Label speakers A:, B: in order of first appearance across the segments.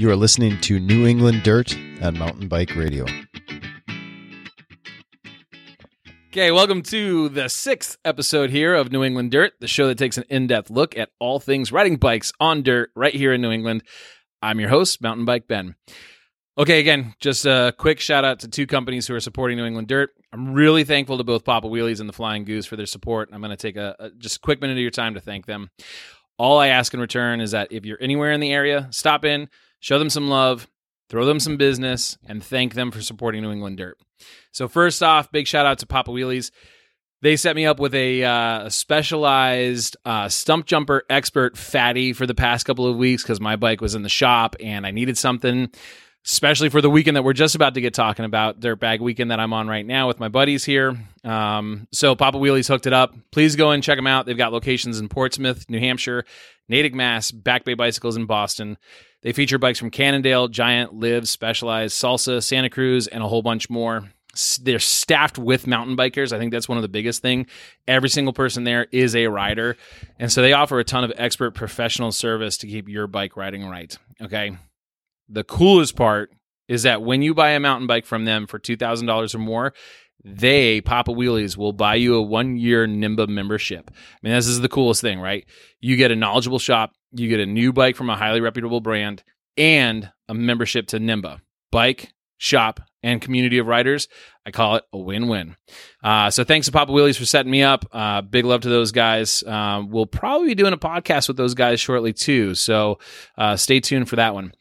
A: You are listening to New England Dirt on Mountain Bike Radio.
B: Okay, welcome to the sixth episode here of New England Dirt, the show that takes an in depth look at all things riding bikes on dirt right here in New England. I'm your host, Mountain Bike Ben. Okay, again, just a quick shout out to two companies who are supporting New England Dirt. I'm really thankful to both Papa Wheelies and the Flying Goose for their support. I'm going to take a, a just a quick minute of your time to thank them. All I ask in return is that if you're anywhere in the area, stop in, show them some love, throw them some business, and thank them for supporting New England Dirt. So first off, big shout out to Papa Wheelies. They set me up with a uh, specialized uh, Stumpjumper expert fatty for the past couple of weeks because my bike was in the shop and I needed something, especially for the weekend that we're just about to get talking about, Dirtbag weekend that I'm on right now with my buddies here. Um, so Papa Wheelies hooked it up. Please go and check them out. They've got locations in Portsmouth, New Hampshire, Natick, Mass, Back Bay Bicycles in Boston. They feature bikes from Cannondale, Giant, Liv, Specialized, Salsa, Santa Cruz, and a whole bunch more they're staffed with mountain bikers. I think that's one of the biggest thing. Every single person there is a rider, and so they offer a ton of expert professional service to keep your bike riding right. Okay. The coolest part is that when you buy a mountain bike from them for two thousand dollars or more, they Papa Wheelies will buy you a one year NEMBA membership. I mean, this is the coolest thing, right? You get a knowledgeable shop, you get a new bike from a highly reputable brand, and a membership to NEMBA. Bike, shop, and community of riders. I call it a win win. Uh, so thanks to Papa Wheelies for setting me up. Uh, big love to those guys. Uh, we'll probably be doing a podcast with those guys shortly too. So uh, stay tuned for that one.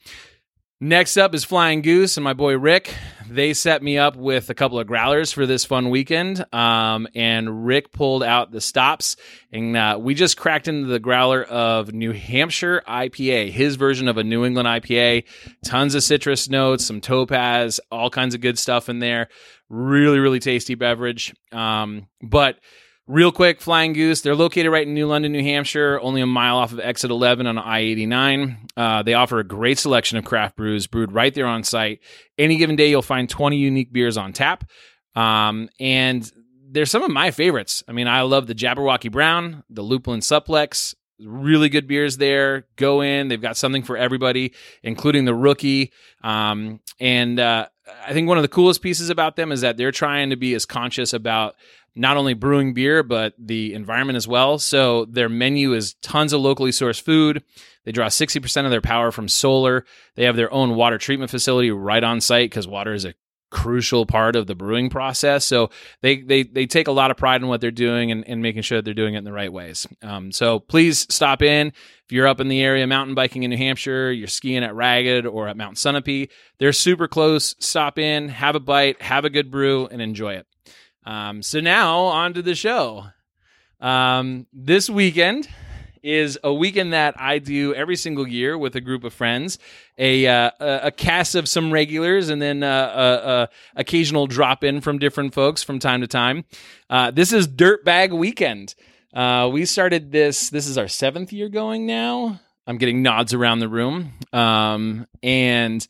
B: Next up is Flying Goose and my boy Rick. They set me up with a couple of growlers for this fun weekend. Um, and Rick pulled out the stops, and uh, we just cracked into the growler of New Hampshire IPA, his version of a New England IPA. Tons of citrus notes, some topaz, all kinds of good stuff in there. Really, really tasty beverage. Um, but Real quick, Flying Goose, they're located right in New London, New Hampshire, only a mile off of exit 11 on I 89. Uh, they offer a great selection of craft brews brewed right there on site. Any given day, you'll find 20 unique beers on tap. Um, and they're some of my favorites. I mean, I love the Jabberwocky Brown, the Lupulin Supplex, really good beers there. Go in. They've got something for everybody, including the rookie. Um, and uh, I think one of the coolest pieces about them is that they're trying to be as conscious about not only brewing beer but the environment as well. So their menu is tons of locally sourced food. They draw 60% of their power from solar. They have their own water treatment facility right on site because water is a crucial part of the brewing process. So they they they take a lot of pride in what they're doing and, and making sure that they're doing it in the right ways. Um, so please stop in if you're up in the area mountain biking in New Hampshire, you're skiing at Ragged or at Mount Sunapee. They're super close. Stop in, have a bite, have a good brew, and enjoy it. Um, so now on to the show. Um, this weekend is a weekend that I do every single year with a group of friends, a uh, a, cast of some regulars, and then uh, a, a, occasional drop in from different folks from time to time. Uh, this is Dirtbag Weekend. Uh, we started this. This is our seventh year going now. I'm getting nods around the room, um, and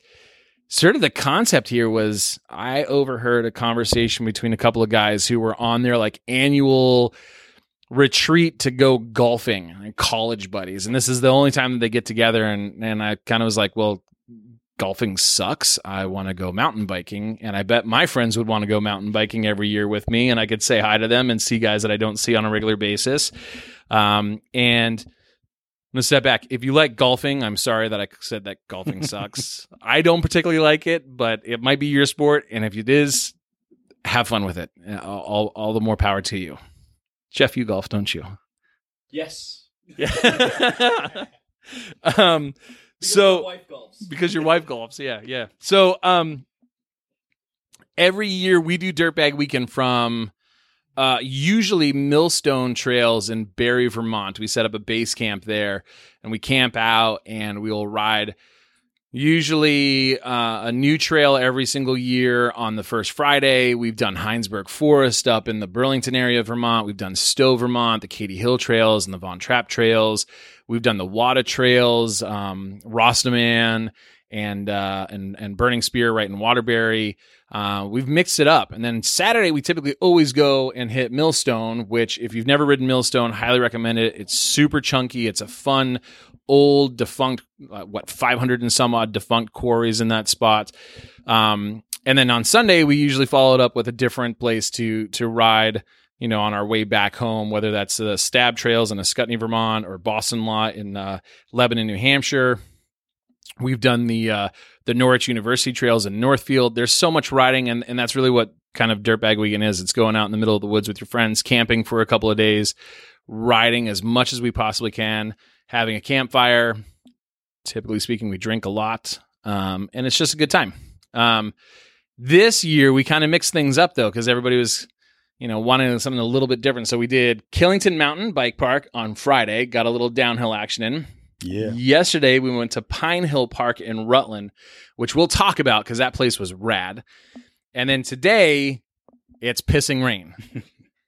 B: sort of the concept here was I overheard a conversation between a couple of guys who were on their like annual retreat to go golfing, college buddies. And this is the only time that they get together. And, and I kind of was like, well, golfing sucks. I want to go mountain biking. And I bet my friends would want to go mountain biking every year with me. And I could say hi to them and see guys that I don't see on a regular basis. Um, and I'm gonna step back. If you like golfing, I'm sorry that I said that golfing sucks. I don't particularly like it, but it might be your sport, and if it is, have fun with it. All, all the more power to you. Jeff, you golf, don't you?
C: Yes.
B: Yeah. um.
C: Because
B: so
C: my wife golfs.
B: because your wife golfs, yeah, yeah. So um, every year we do Dirtbag Weekend from uh, usually Millstone Trails in Barre, Vermont. We set up a base camp there and we camp out and we'll ride usually uh, a new trail every single year on the first Friday. We've done Hinesburg Forest up in the Burlington area of Vermont. We've done Stowe, Vermont, the Cady Hill Trails and the Von Trapp Trails. We've done the WATA Trails, um, Rastaman, and uh, and and Burning Spear right in Waterbury. Uh, we've mixed it up, and then Saturday we typically always go and hit Millstone, which if you've never ridden Millstone, highly recommend it. It's super chunky. It's a fun old defunct, uh, what, 500 and some odd defunct quarries in that spot. Um, and then on Sunday, we usually follow it up with a different place to to ride. You know, on our way back home, whether that's the Stab Trails in Ascutney, Vermont, or Boston Lot in uh, Lebanon, New Hampshire. We've done the uh, the Norwich University Trails in Northfield. There's so much riding, and, and that's really what kind of dirtbag weekend is. It's going out in the middle of the woods with your friends, camping for a couple of days, riding as much as we possibly can, having a campfire. Typically speaking, we drink a lot, um, and it's just a good time. Um, this year, we kind of mixed things up though, because everybody was, you know, wanting something a little bit different. So we did Killington Mountain Bike Park on Friday, got a little downhill action in.
A: Yeah.
B: Yesterday, we went to Pine Hill Park in Rutland, which we'll talk about because that place was rad. And then today, it's pissing rain.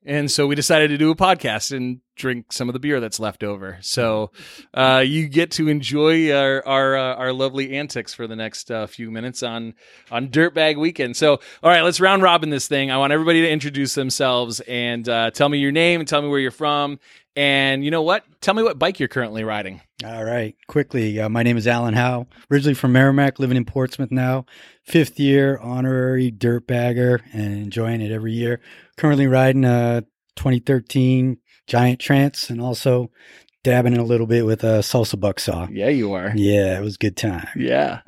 B: and so we decided to do a podcast and drink some of the beer that's left over. So uh, you get to enjoy our our, uh, our lovely antics for the next uh, few minutes on on Dirtbag Weekend. So all right, let's round robin this thing. I want everybody to introduce themselves and uh, tell me your name and tell me where you're from. And you know what? Tell me what bike you're currently riding.
D: All right, quickly. Uh, my name is Alan Howe, originally from Merrimack, living in Portsmouth now. Fifth year honorary dirt bagger and enjoying it every year. Currently riding a 2013 Giant Trance and also dabbing in a little bit with a salsa Bucksaw.
B: Yeah, you are.
D: Yeah, it was a good time.
B: Yeah.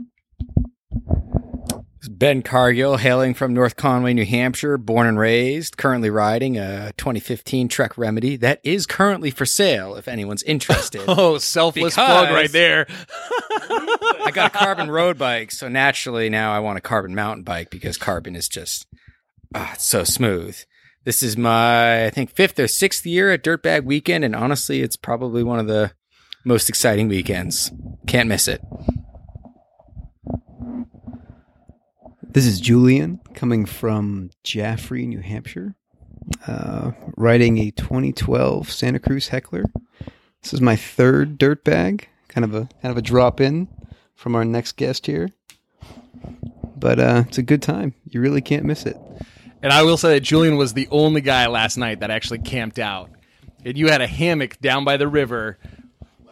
E: Ben Cargill, hailing from North Conway, New Hampshire, born and raised, currently riding a 2015 Trek Remedy that is currently for sale if anyone's interested.
B: Oh, selfless
E: Because-
B: plug right there.
E: I got a carbon road bike, so naturally now I want a carbon mountain bike because carbon is just ah, it's so smooth. This is my I think fifth or sixth year at Dirtbag Weekend, and honestly, it's probably one of the most exciting weekends. Can't miss it.
F: This is Julian coming from Jaffrey, New Hampshire, uh, riding a 2012 Santa Cruz Heckler. This is my third dirt bag, kind of a kind of a drop in from our next guest here. But uh, it's a good time. You really can't miss it.
B: And I will say that Julian was the only guy last night that actually camped out. And you had a hammock down by the river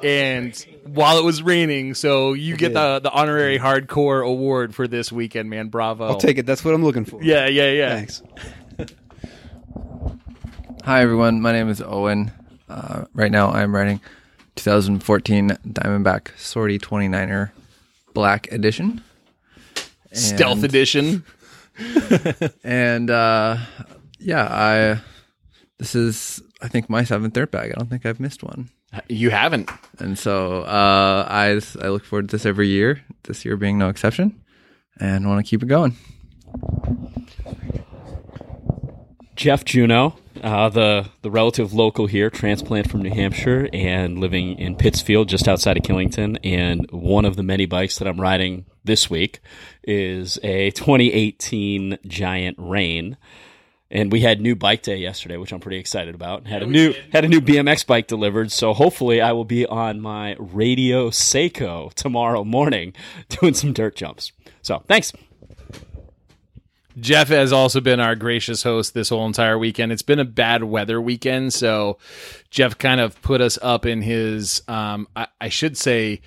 B: and while it was raining, so you get the the honorary hardcore award for this weekend, man. Bravo.
F: I'll take it. That's what I'm looking for.
B: Yeah, yeah, yeah.
F: Thanks.
G: Hi everyone, my name is Owen. Uh, right now I'm riding 2014 Diamondback Sortie 29er Black Edition.
B: Stealth edition.
G: And uh, yeah, I this is I think my seventh dirt bag. I don't think I've missed one.
B: You haven't.
G: And so uh, I I look forward to this every year. This year being no exception, and want to keep it going.
C: Jeff Juno, uh, the the relative local here, transplant from New Hampshire and living in Pittsfield, just outside of Killington. And one of the many bikes that I'm riding this week is a 2018 Giant Reign. And we had new bike day yesterday, which I'm pretty excited about. Had a new had a new BMX bike delivered, so hopefully I will be on my Radio Saiko tomorrow morning doing some dirt jumps. So thanks.
B: Jeff has also been our gracious host this whole entire weekend. It's been a bad weather weekend, so Jeff kind of put us up in his, um, I, I should say,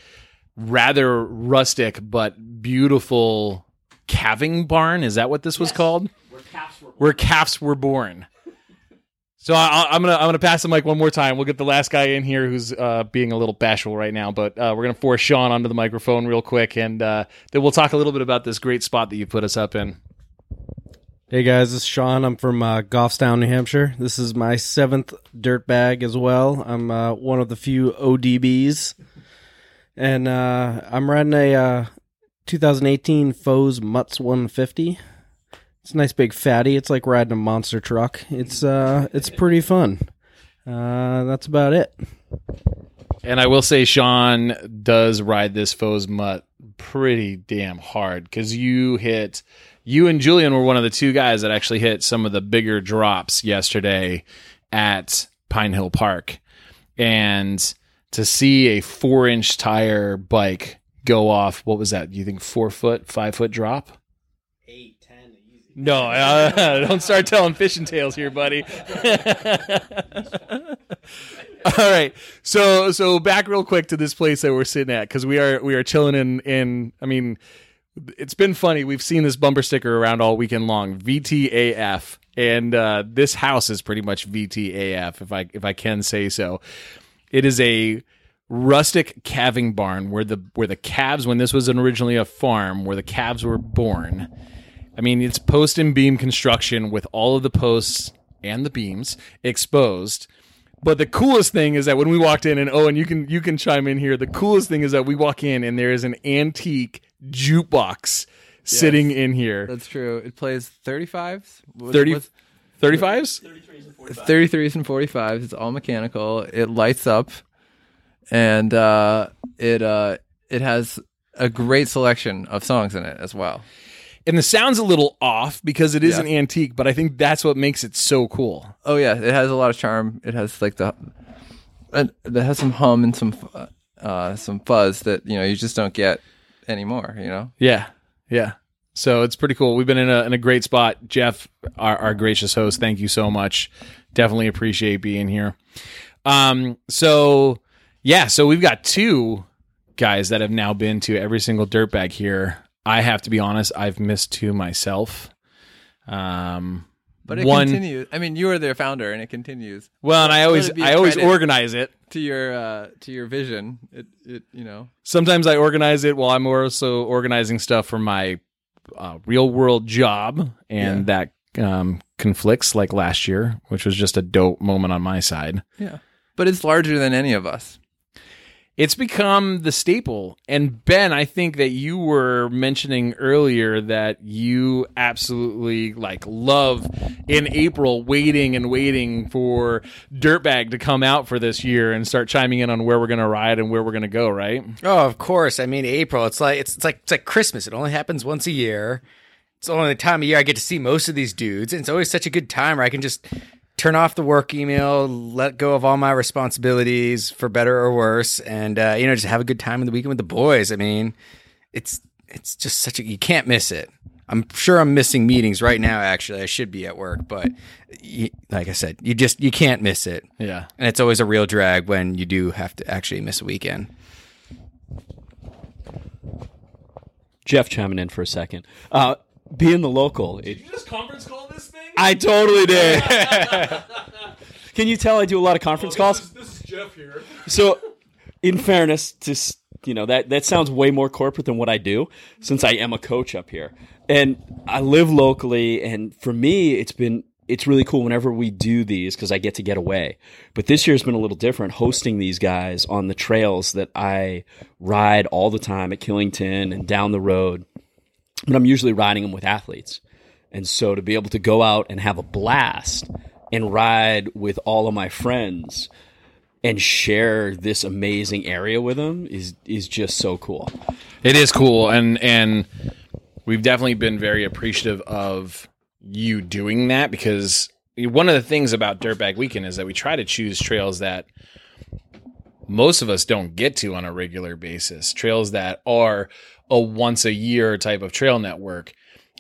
B: rather rustic but beautiful calving barn. Is that what this was called? Where calves were born. So I, I'm gonna I'm gonna pass the mic one more time. We'll get the last guy in here who's uh, being a little bashful right now, but uh, we're gonna force Sean onto the microphone real quick, and uh, then we'll talk a little bit about this great spot that you put us up in.
H: Hey guys, this is Sean. I'm from uh, Goffstown, New Hampshire. This is my seventh dirt bag as well. I'm uh, one of the few ODBs, and uh, I'm riding a uh, 2018 Foes Mutz 150. It's a nice big fatty. It's like riding a monster truck. It's uh, it's pretty fun. Uh, that's about it.
B: And I will say, Sean does ride this Foes Mutz pretty damn hard because you hit, you and Julian were one of the two guys that actually hit some of the bigger drops yesterday at Pine Hill Park. And to see a four inch tire bike go off, what was that? You think four foot, five foot drop?
D: Eight, ten, easy.
B: No, uh, don't start telling fishing tales here, buddy. All right. So so back real quick to this place that we're sitting at because we are we are chilling in in. I mean, it's been funny. We've seen this bumper sticker around all weekend long. VTAF, and uh, this house is pretty much VTAF, if I if I can say so. It is a rustic calving barn where the where the calves when this was originally a farm where the calves were born. I mean, it's post and beam construction with all of the posts and the beams exposed. But the coolest thing is that when we walked in, and Owen, you can you can chime in here. The coolest thing is that we walk in and there is an antique jukebox sitting in here.
G: That's true. It plays 35s. What-
B: 30
G: what's-
B: 35s?
G: 33s and 45s. It's all mechanical. It lights up, and uh, it uh, it has a great selection of songs in it as well.
B: And the sound's a little off because it is
G: Yeah.
B: an antique, but I think that's what makes it so cool.
G: Oh yeah, it has a lot of charm. It has like the it has some hum and some uh, some fuzz that you know you just don't get anymore. You know.
B: Yeah, yeah. So it's pretty cool. We've been in a in a great spot. Jeff, our, our gracious host, thank you so much. Definitely appreciate being here. Um, so yeah, so we've got two guys that have now been to every single dirtbag here. I have to be honest, I've missed two myself. Um,
G: But it
B: one,
G: continues. I mean, you are their founder, and it continues
B: well, and I always
G: Let it be
B: I always organize it.
G: to your uh, to your vision. It it you know.
B: sometimes I organize it while I'm also organizing stuff for my uh, real world job, and that um, conflicts like last year, which was just a dope moment on my side.
G: Yeah. But it's larger than any of us.
B: It's become the staple. And Ben, I think that you were mentioning earlier that you absolutely like love in April waiting and waiting for Dirtbag to come out for this year and start chiming in on where we're going to ride and where we're going to go, right?
E: Oh, of course. I mean, April. It's like it's, it's like it's like Christmas. It only happens once a year. It's only the time of year I get to see most of these dudes, and it's always such a good time where I can just turn off the work email, let go of all my responsibilities for better or worse, and uh, you know just have a good time in the weekend with the boys. I mean, it's it's just such a you can't miss it. I'm sure I'm missing meetings right now. Actually, I should be at work, but you, like I said, you just you can't miss it.
B: Yeah.
E: And it's always a real drag when you do have to actually miss a weekend.
C: Jeff chiming in for a second. Uh, being the local, it,
B: just conference call this thing?
C: I totally did. Can you tell I do a lot of conference oh, calls?
B: This is Jeff here.
C: So, in fairness, just you know that that sounds way more corporate than what I do, since I am a coach up here, and I live locally. And for me, it's been it's really cool whenever we do these because I get to get away. But this year's been a little different, hosting these guys on the trails that I ride all the time at Killington and down the road. But I'm usually riding them with athletes. And so to be able to go out and have a blast and ride with all of my friends and share this amazing area with them is is just so cool.
B: It is cool, and and we've definitely been very appreciative of you doing that because one of the things about Dirtbag Weekend is that we try to choose trails that most of us don't get to on a regular basis, trails that are a once a year type of trail network.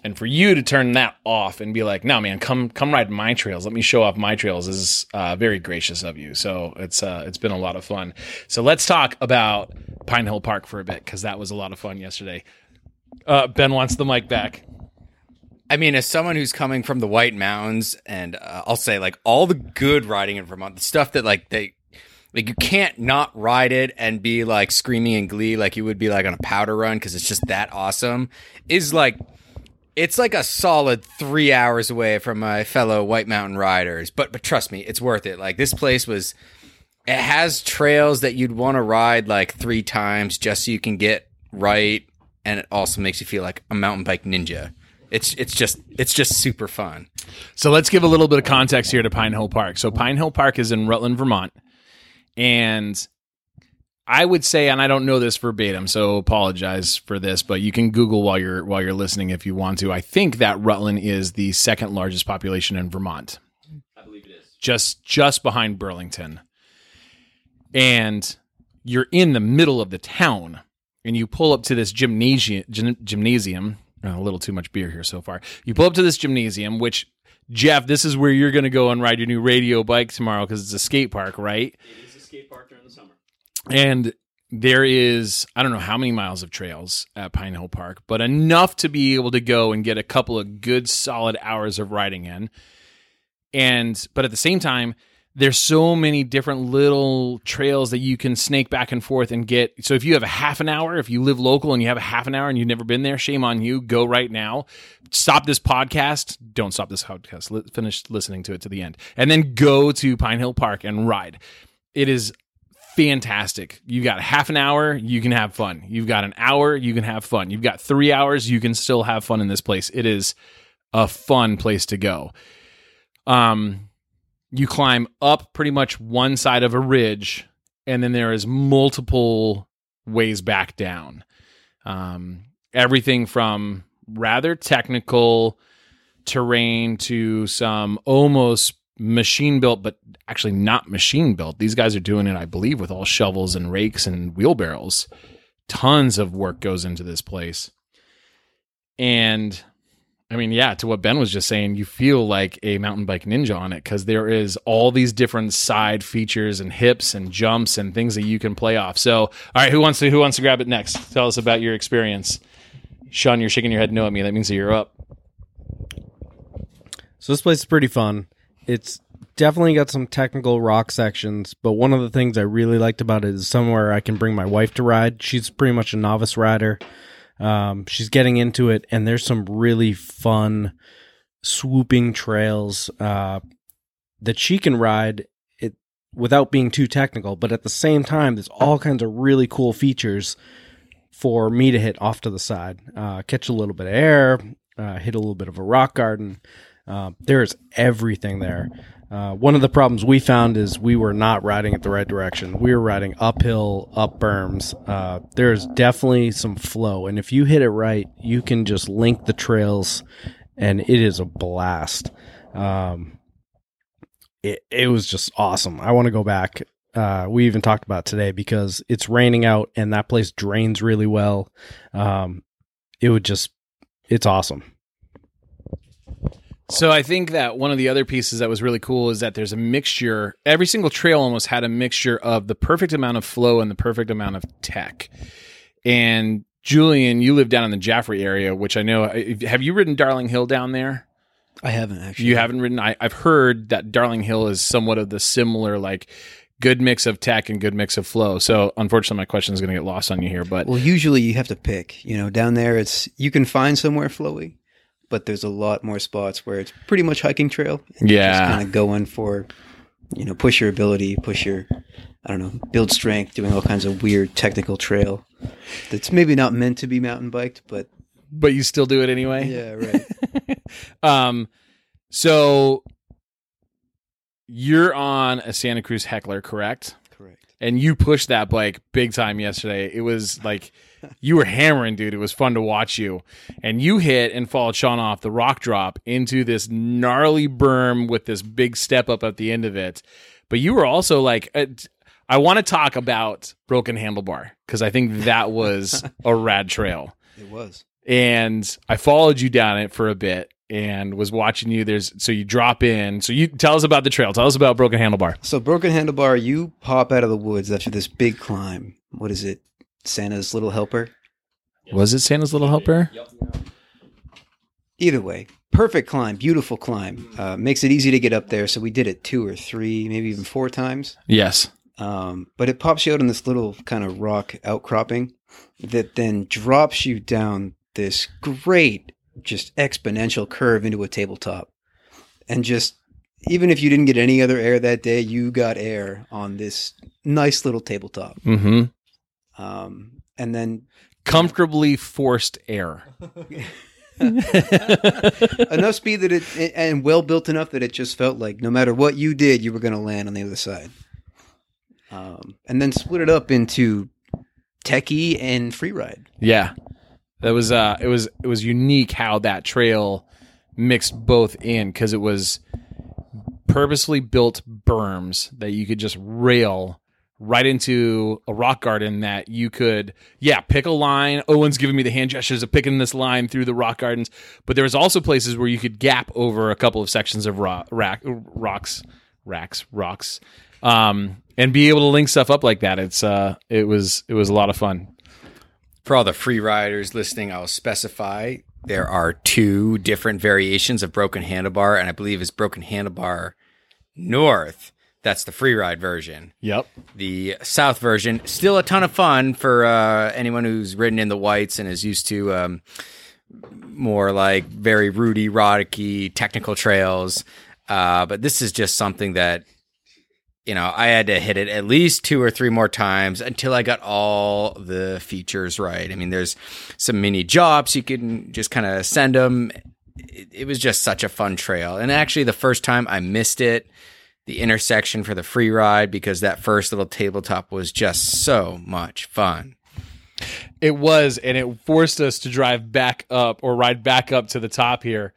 B: And for you to turn that off and be like, "No, man, come come ride my trails. Let me show off my trails," is uh, very gracious of you. So it's uh, it's been a lot of fun. So let's talk about Pine Hill Park for a bit because that was a lot of fun yesterday. Uh, ben wants the mic back.
E: I mean, as someone who's coming from the White Mountains, and uh, I'll say like all the good riding in Vermont, the stuff that like they like you can't not ride it and be like screaming in glee like you would be like on a powder run because it's just that awesome. Is like it's like a solid three hours away from my fellow White Mountain riders, but but trust me, it's worth it. Like this place was. It has trails that you'd want to ride like three times just so you can get right, and it also makes you feel like a mountain bike ninja. It's it's just it's just super fun.
B: So let's give a little bit of context here to Pine Hill Park. So Pine Hill Park is in Rutland, Vermont, and I would say, and I don't know this verbatim, so apologize for this, but you can Google while you're while you're listening if you want to. I think that Rutland is the second largest population in Vermont. I believe it is just just behind Burlington, and you're in the middle of the town, and you pull up to this gymnasium. Gym, gymnasium. Uh, a little too much beer here so far. You pull up to this gymnasium, which Jeff, this is where you're going to go and ride your new radio bike tomorrow because it's a skate park, right?
C: It is a skate park during the summer.
B: And there is I don't know how many miles of trails at Pine Hill Park, but enough to be able to go and get a couple of good solid hours of riding in. And but at the same time, there's so many different little trails that you can snake back and forth and get. So if you have a half an hour, if you live local and you have a half an hour and you've never been there, shame on you. Go right now. Stop this podcast. Don't stop this podcast. Finish listening to it to the end, and then go to Pine Hill Park and ride. It is fantastic. You got half an hour, you can have fun. You've got an hour, you can have fun. You've got three hours, you can still have fun in this place. It is a fun place to go. Um, you climb up pretty much one side of a ridge, and then there is multiple ways back down. Um, everything from rather technical terrain to some almost machine built, but actually not machine built. These guys are doing it, I believe, with all shovels and rakes and wheelbarrows. Tons of work goes into this place. And I mean, yeah, to what Ben was just saying, you feel like a mountain bike ninja on it because there is all these different side features and hips and jumps and things that you can play off. So, all right, who wants to who wants to grab it next? Tell us about your experience. Sean, you're shaking your head no at me. That means that you're up.
H: So this place is pretty fun. It's definitely got some technical rock sections, but one of the things I really liked about it is somewhere I can bring my wife to ride. She's pretty much a novice rider. Um, she's getting into it, and there's some really fun swooping trails uh, that she can ride it without being too technical. But at the same time, there's all kinds of really cool features for me to hit off to the side, uh, catch a little bit of air, uh, hit a little bit of a rock garden. Uh, there's everything there. Uh, one of the problems we found is we were not riding it the right direction. We were riding uphill, up berms. Uh, there's definitely some flow, and if you hit it right, you can just link the trails, and it is a blast. Um, it it was just awesome. I want to go back. Uh, we even talked about today because it's raining out, and that place drains really well. Um, it would just, it's awesome.
B: So I think that one of the other pieces that was really cool is that there's a mixture. Every single trail almost had a mixture of the perfect amount of flow and the perfect amount of tech. And Julian, you live down in the Jaffrey area, which I know. Uh, have you ridden Darling Hill down there?
F: I haven't actually.
B: You haven't ridden. I, I've heard that Darling Hill is somewhat of the similar, like good mix of tech and good mix of flow. So unfortunately, my question is going to get lost on you here. But
F: Well, usually you have to pick. You know, down there it's you can find somewhere flowy, but there's a lot more spots where it's pretty much hiking trail. And
B: Yeah.
F: just kind of going for, you know, push your ability, push your, I don't know, build strength, doing all kinds of weird technical trail. That's maybe not meant to be mountain biked, but
B: but you still do it anyway.
F: yeah, right.
B: um, so you're on a Santa Cruz Heckler, correct?
F: Correct.
B: And you pushed that bike big time yesterday. It was like you were hammering, dude. It was fun to watch you. And you hit and followed Sean off the rock drop into this gnarly berm with this big step up at the end of it. But you were also like, uh, I want to talk about Broken Handlebar because I think that was a rad trail
F: It was.
B: and I followed you down it for a bit and was watching you. There's so you drop in. So you tell us about the trail. Tell us about Broken Handlebar.
F: So broken handlebar, you pop out of the woods after this big climb. What is it? Santa's little helper.
B: Was it Santa's Little Helper?
F: Either way, perfect climb, beautiful climb. Uh, makes it easy to get up there. So we did it two or three, maybe even four times.
B: Yes.
F: Um, but it pops you out on this little kind of rock outcropping that then drops you down this great, just exponential curve into a tabletop. And just, even if you didn't get any other air that day, you got air on this nice little tabletop.
B: Mm-hmm.
F: Um, and then
B: Comfortably forced air.
F: enough speed that it, and well built enough that it just felt like no matter what you did, you were going to land on the other side. Um, and then split it up into techie and free ride.
B: Yeah. That was uh it was it was unique how that trail mixed both in because it was purposely built berms that you could just rail right into a rock garden that you could yeah pick a line owen's giving me the hand gestures of picking this line through the rock gardens but there was also places where you could gap over a couple of sections of rock, rack, rocks racks rocks um, and be able to link stuff up like that. It's uh, it was it was a lot of fun.
E: For all the free riders listening, I'll specify there are two different variations of Broken Handlebar, and I believe it's Broken Handlebar North. That's the free ride version.
B: Yep.
E: The South version, still a ton of fun for uh, anyone who's ridden in the whites and is used to um, more like very rooty, roddicky technical trails. Uh, but this is just something that you know, I had to hit it at least two or three more times until I got all the features right. I mean, there's some mini jobs you can just kind of send them. It, it was just such a fun trail. And actually, the first time I missed it, the intersection for the free ride, because that first little tabletop was just so much fun.
B: It was, and it forced us to drive back up or ride back up to the top here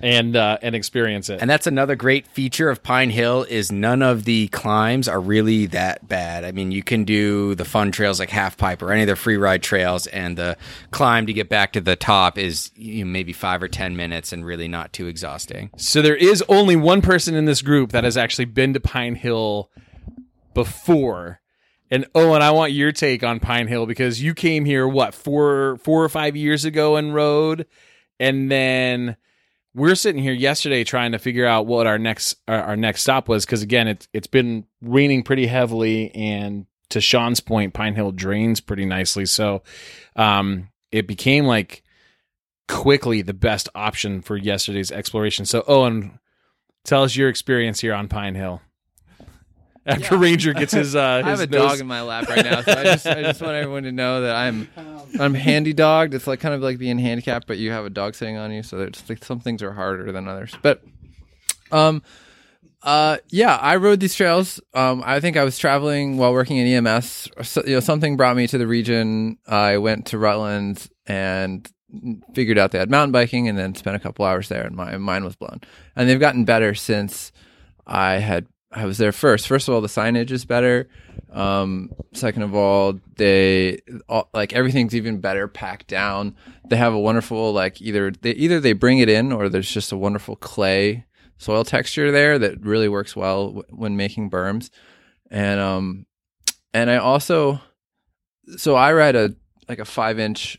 B: and uh, and experience it.
E: And that's another great feature of Pine Hill is none of the climbs are really that bad. I mean, you can do the fun trails like Half Pipe or any of the free ride trails, and the climb to get back to the top is you know, maybe five or ten minutes and really not too exhausting.
B: So there is only one person in this group that has actually been to Pine Hill before. And Owen, I want your take on Pine Hill because you came here what four four or five years ago and rode, and then we're sitting here yesterday trying to figure out what our next our, our next stop was because again it's it's been raining pretty heavily and to Sean's point Pine Hill drains pretty nicely. So um it became like quickly the best option for yesterday's exploration. So Owen tell us your experience here on Pine Hill after
G: Yeah.
B: Ranger gets his uh
G: I have a
B: nose-
G: dog in my lap right now, so I just I just want everyone to know that I'm I'm handy dogged. It's like kind of like being handicapped, but you have a dog sitting on you, so it's like some things are harder than others. But um uh yeah, I rode these trails. Um I think I was traveling while working in EMS. So, you know, something brought me to the region. I went to Rutland and figured out they had mountain biking and then spent a couple hours there and my mind was blown. And they've gotten better since I had I was there first. First of all, the signage is better. Um, second of all, they all, like everything's even better packed down. They have a wonderful like either they either they bring it in or there's just a wonderful clay soil texture there that really works well w- when making berms. And um, and I also so I ride a like a five inch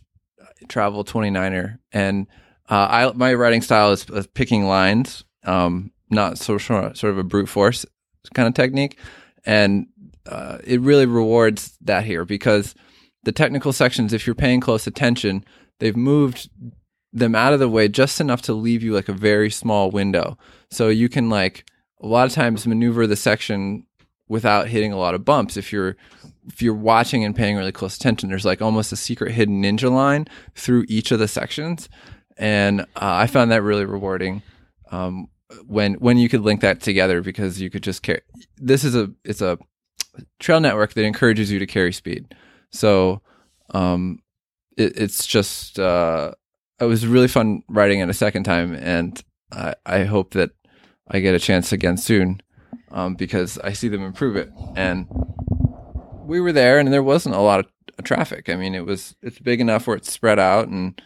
G: travel 29er and uh, I my riding style is, picking lines, um, not so sort of a brute force kind of technique, and uh, it really rewards that here because the technical sections, if you're paying close attention, they've moved them out of the way just enough to leave you like a very small window, so you can like a lot of times maneuver the section without hitting a lot of bumps. If you're if you're watching and paying really close attention there's like almost a secret hidden ninja line through each of the sections. And uh, i found that really rewarding um, when when you could link that together because you could just carry this is a it's a trail network that encourages you to carry speed. So um it, it's just uh it was really fun riding it a second time and i i hope that i get a chance again soon um because i see them improve it. And we were there and there wasn't a lot of traffic. I mean it was it's big enough where it's spread out and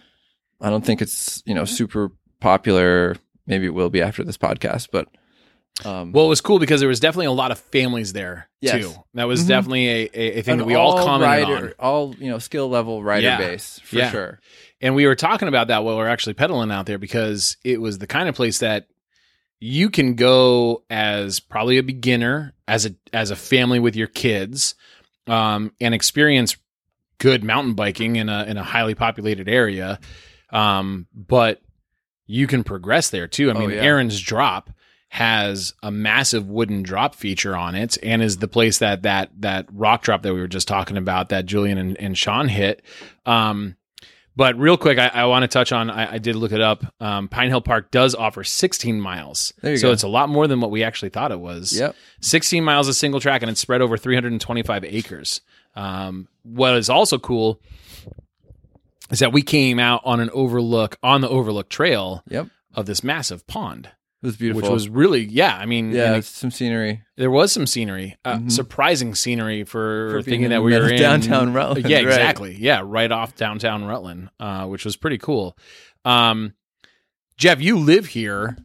G: i don't think it's you know super popular maybe it will be after this podcast but um
B: Well, it was cool because there was definitely a lot of families there
G: Yes.
B: too. That was
G: Mhm.
B: definitely a, a, thing
G: an
B: that we all commented
G: rider,
B: on.
G: all you know skill level rider
B: Yeah.
G: base for
B: Yeah.
G: sure
B: And we were talking about that while we are actually pedaling out there because it was the kind of place that you can go as probably a beginner, as a as a family with your kids, um, and experience good mountain biking in a in a highly populated area. Um, but you can progress there too. I
G: Oh,
B: mean,
G: yeah.
B: Aaron's drop has a massive wooden drop feature on it and is the place that that that rock drop that we were just talking about that Julian and, and Sean hit. Um, but real quick, I, I want to touch on. I, I did look it up. Um, Pine Hill Park does offer 16 miles, so
G: go.
B: it's a lot more than what we actually thought it was.
G: yep
B: 16 miles of single track, and it's spread over 325 acres. Um, what is also cool is that we came out on an overlook on the Overlook Trail
G: yep
B: of this massive pond,
G: it was beautiful
B: which was really yeah. I mean,
G: yeah it's some scenery
B: there was some scenery, uh,
G: Mhm.
B: surprising scenery for,
G: For
B: thinking that we were in
G: downtown Rutland,
B: Yeah,
G: right.
B: exactly. Yeah, right off downtown Rutland, uh, which was pretty cool. Um, Jeff, you live here.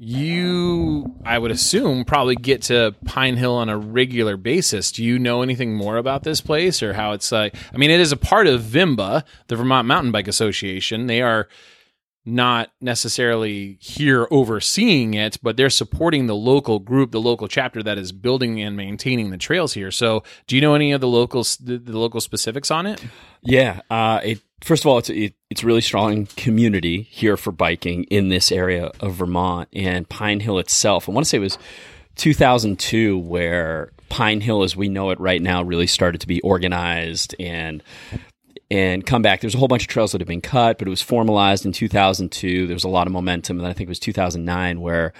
B: You, I would assume, probably get to Pine Hill on a regular basis. Do you know anything more about this place or how it's like? I mean, it is a part of VMBA, the Vermont Mountain Bike Association. They are not necessarily here overseeing it, but they're supporting the local group, the local chapter that is building and maintaining the trails here. So, do you know any of the local the, the local specifics on it?
C: Yeah. Uh, it first of all, it's it, it's a really strong community here for biking in this area of Vermont and Pine Hill itself. I want to say it was 2002 where Pine Hill, as we know it right now, really started to be organized and and come back. There's a whole bunch of trails that have been cut, but it was formalized in 2002. There was a lot of momentum, and I think it was 2009 where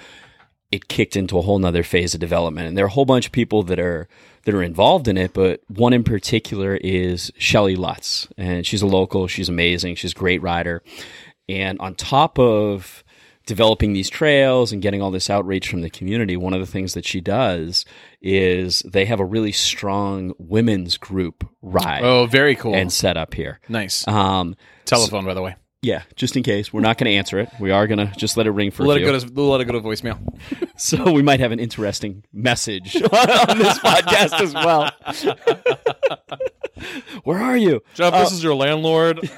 C: it kicked into a whole nother phase of development. And there are a whole bunch of people that are that are involved in it, but one in particular is Shelly Lutz, and she's a local. She's amazing. She's a great rider, and on top of developing these trails and getting all this outreach from the community, one of the things that she does is they have a really strong women's group ride
B: Oh, very cool.
C: and set up here.
B: nice.
C: Um,
B: Telephone, by the way.
C: Yeah, just in case we're not going to answer it, we are going to just let it ring for
B: We'll
C: a
B: let it go to we'll let it go to voicemail.
C: so we might have an interesting message on this podcast as well. Where are you?
B: Jeff, this is your landlord.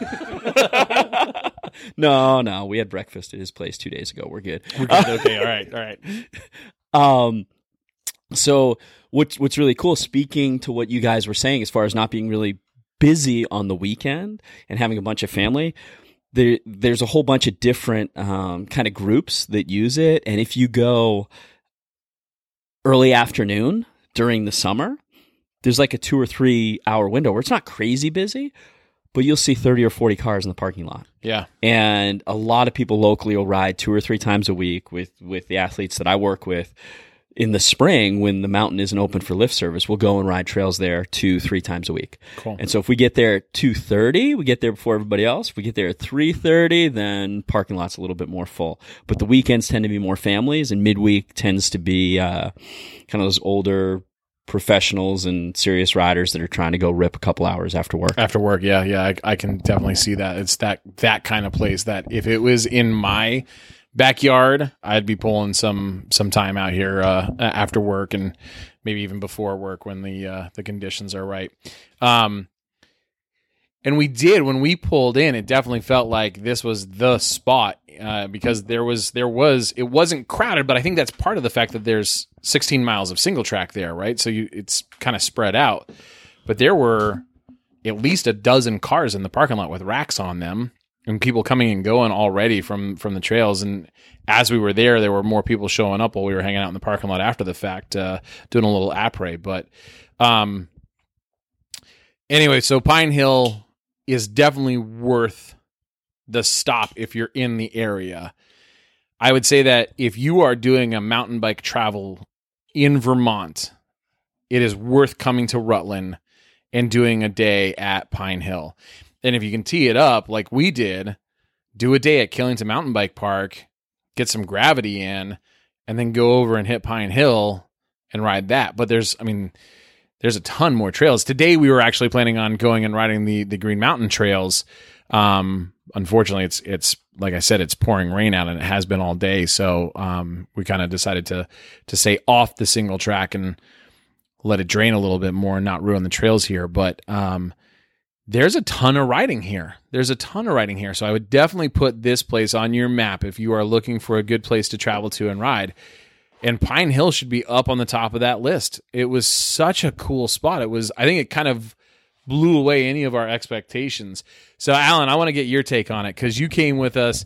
C: No, no, we had breakfast at his place two days ago. We're good.
B: We're good. okay, all right, all right.
C: Um, so what's what's really cool, speaking to what you guys were saying as far as not being really busy on the weekend and having a bunch of family, there there's a whole bunch of different um, kind of groups that use it, and if you go early afternoon during the summer, there's like a two or three hour window where it's not crazy busy, but you'll see thirty or forty cars in the parking lot
B: Yeah.
C: and a lot of people locally will ride two or three times a week with with the athletes that I work with. In the spring, when the mountain isn't open for lift service, we'll go and ride trails there two, three times a week.
B: Cool.
C: And so if we get there at two thirty, we get there before everybody else. If we get there at three thirty, then parking lot's a little bit more full. But the weekends tend to be more families, and midweek tends to be uh, kind of those older professionals and serious riders that are trying to go rip a couple hours after work.
B: After work, yeah, yeah, I, I can definitely see that. It's that that kind of place that if it was in my backyard, I'd be pulling some some time out here uh, after work and maybe even before work when the uh, the conditions are right. Um, and we did when we pulled in. It definitely felt like this was the spot uh, because there was there was it wasn't crowded, but I think that's part of the fact that there's 16 miles of single track there, right? So you it's kind of spread out. But there were at least a dozen cars in the parking lot with racks on them and people coming and going already from from the trails. And as we were there there were more people showing up while we were hanging out in the parking lot after the fact uh, doing a little après but um anyway so pine hill is definitely worth the stop if you're in the area. I would say that if you are doing a mountain bike travel in vermont it is worth coming to rutland and doing a day at Pine Hill. And if you can tee it up like we did, do a day at Killington Mountain Bike Park, get some gravity in, and then go over and hit Pine Hill and ride that. But there's, I mean, there's a ton more trails. Today we were actually planning on going and riding the the Green Mountain trails. Um, unfortunately, it's it's like I said, it's pouring rain out, and it has been all day. So um, we kind of decided to to stay off the single track and let it drain a little bit more and not ruin the trails here. But um, there's a ton of riding here. There's a ton of riding here. So I would definitely put this place on your map if you are looking for a good place to travel to and ride. And Pine Hill should be up on the top of that list. It was such a cool spot. It was, I think it kind of blew away any of our expectations. So Alan, I want to get your take on it because you came with us,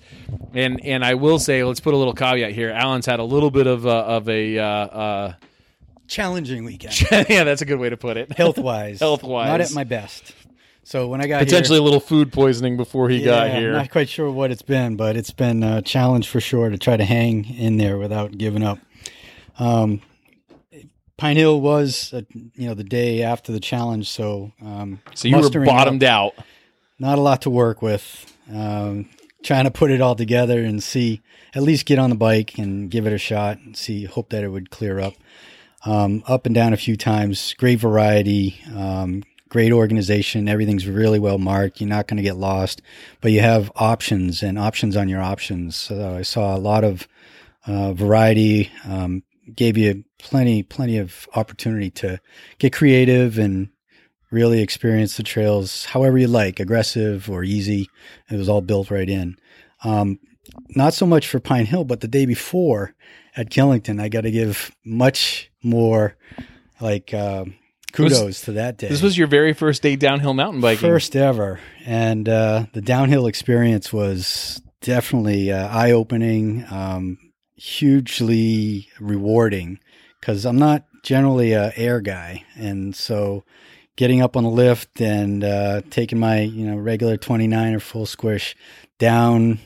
B: and and I will say, let's put a little caveat here. Alan's had a little bit of a, of a uh, uh,
D: Challenging weekend,
B: yeah, that's a good way to put it.
D: health wise.
B: Health-wise.
D: not at my best. So when I got
B: Potentially
D: here,
B: a little food poisoning before he got
D: Yeah,
B: here.
D: Not quite sure what it's been, but it's been a challenge for sure to try to hang in there without giving up. Um, Pine Hill was, uh, you know, the day after the challenge, so um,
B: so you were
D: mustering up,
B: bottomed out.
D: Not a lot to work with. Um, trying to put it all together and see, at least get on the bike and give it a shot and see, hope that it would clear up. Um, up and down a few times. Great variety. Um, great organization. Everything's really well marked. You're not going to get lost, but you have options and options on your options. So I saw a lot of uh, variety. Um, gave you plenty, plenty of opportunity to get creative and really experience the trails however you like, aggressive or easy. It was all built right in. Um, not so much for Pine Hill, but the day before at Killington, I got to give much more like uh, kudos to that day.
B: This was your very first day downhill mountain biking.
D: First ever. And uh, the downhill experience was definitely uh, eye opening, um, hugely rewarding because I'm not generally a air guy. And so getting up on the lift and uh, taking my you know regular 29 or full squish down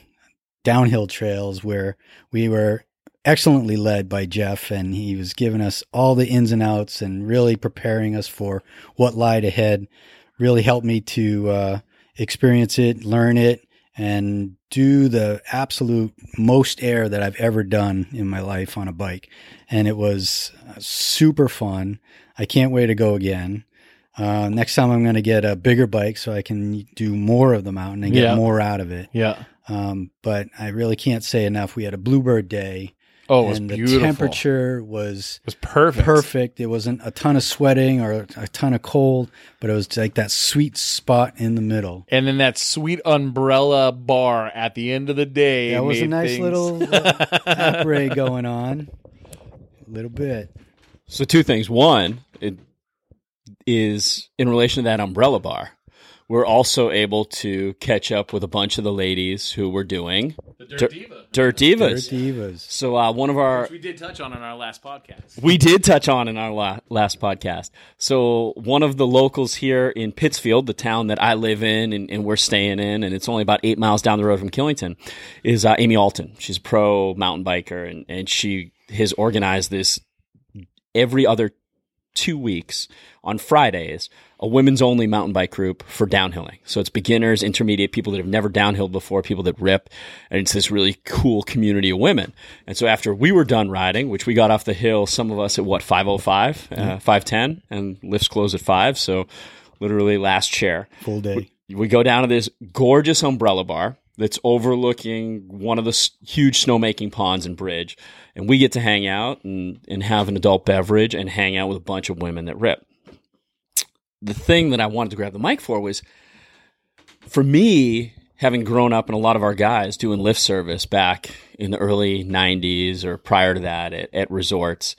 D: downhill trails where we were excellently led by Jeff and he was giving us all the ins and outs and really preparing us for what lied ahead really helped me to uh, experience it learn it and do the absolute most air that I've ever done in my life on a bike and it was uh, super fun I can't wait to go again uh, next time I'm going to get a bigger bike so I can do more of the mountain and get
B: Yeah.
D: more out of it.
B: Yeah.
D: Um, but I really can't say enough. We had a bluebird day.
B: Oh, it was
D: and
B: beautiful.
D: the temperature was
B: It was perfect.
D: perfect. It wasn't a ton of sweating or a ton of cold, but it was like that sweet spot in the middle.
B: And then that sweet umbrella bar at the end of the day.
D: That was a nice
B: things-
D: little après going on. A little bit.
C: So two things. One, it is in relation to that umbrella bar. We're also able to catch up with a bunch of the ladies who were doing Dirt, Dirt Divas.
D: Dirt Divas.
C: So uh, one of our
B: we did touch on in our last podcast.
C: we did touch on in our la- last podcast. So one of the locals here in Pittsfield, the town that I live in and, and we're staying in, and it's only about eight miles down the road from Killington, is uh, Amy Alton. She's a pro mountain biker, and, and she has organized this every other two weeks on Fridays, a women's only mountain bike group for downhilling. So it's beginners, intermediate, people that have never downhilled before, people that rip. And it's this really cool community of women. And so after we were done riding, which we got off the hill, some of us at what, 505, uh, 510, and lifts close at five. So literally last chair.
D: Full day.
C: We go down to this gorgeous umbrella bar that's overlooking one of the huge snowmaking ponds and bridge. And we get to hang out and, and have an adult beverage and hang out with a bunch of women that rip. The thing that I wanted to grab the mic for was for me, having grown up and a lot of our guys doing lift service back in the early 90s or prior to that at, at resorts,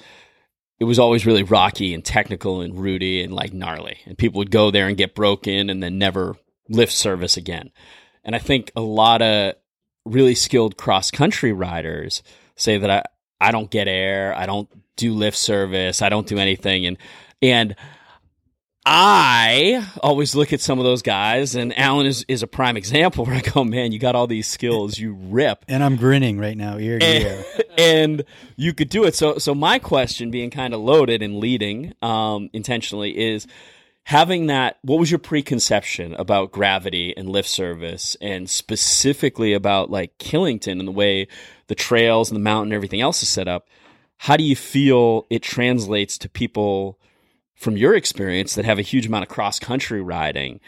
C: it was always really rocky and technical and rooty and like gnarly. And people would go there and get broken and then never lift service again. And I think a lot of really skilled cross country riders say that I, I don't get air, I don't do lift service, I don't do anything. And, and, I always look at some of those guys, and Alan is, is a prime example where I go, man, you got all these skills, you rip
D: And I'm grinning right now, ear to ear.
C: and, and you could do it. So, so my question, being kind of loaded and leading um, intentionally, is having that. What was your preconception about gravity and lift service, and specifically about like Killington and the way the trails and the mountain and everything else is set up? How do you feel it translates to people from your experience that have a huge amount of cross country riding?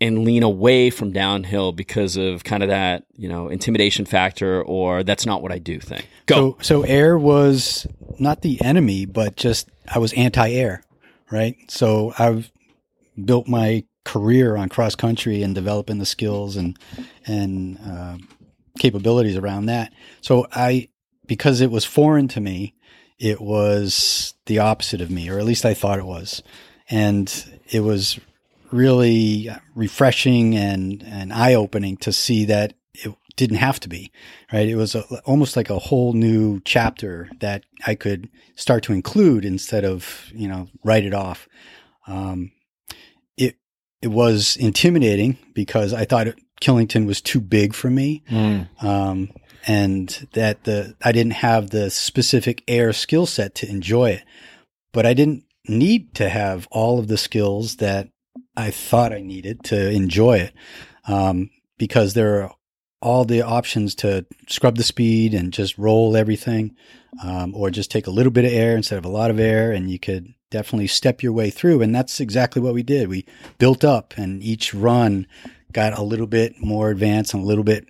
C: and lean away from downhill because of kind of that, you know, intimidation factor or that's not what I do thing. Go.
D: So, so air was not the enemy, but just I was anti-air, right? So I've built my career on cross country and developing the skills and and uh, capabilities around that. So I, because it was foreign to me, it was the opposite of me, or at least I thought it was, and it was really refreshing and and eye opening to see that didn't have to be right. It was a, almost like a whole new chapter that I could start to include instead of you know write it off. Um, it it was intimidating because I thought it, Killington was too big for me, um, and that the I didn't have the specific air skill set to enjoy it. But I didn't need to have all of the skills that I thought I needed to enjoy it, um, because there are all the options to scrub the speed and just roll everything, um, or just take a little bit of air instead of a lot of air, and you could definitely step your way through. And that's exactly what we did. We built up, and each run got a little bit more advanced and a little bit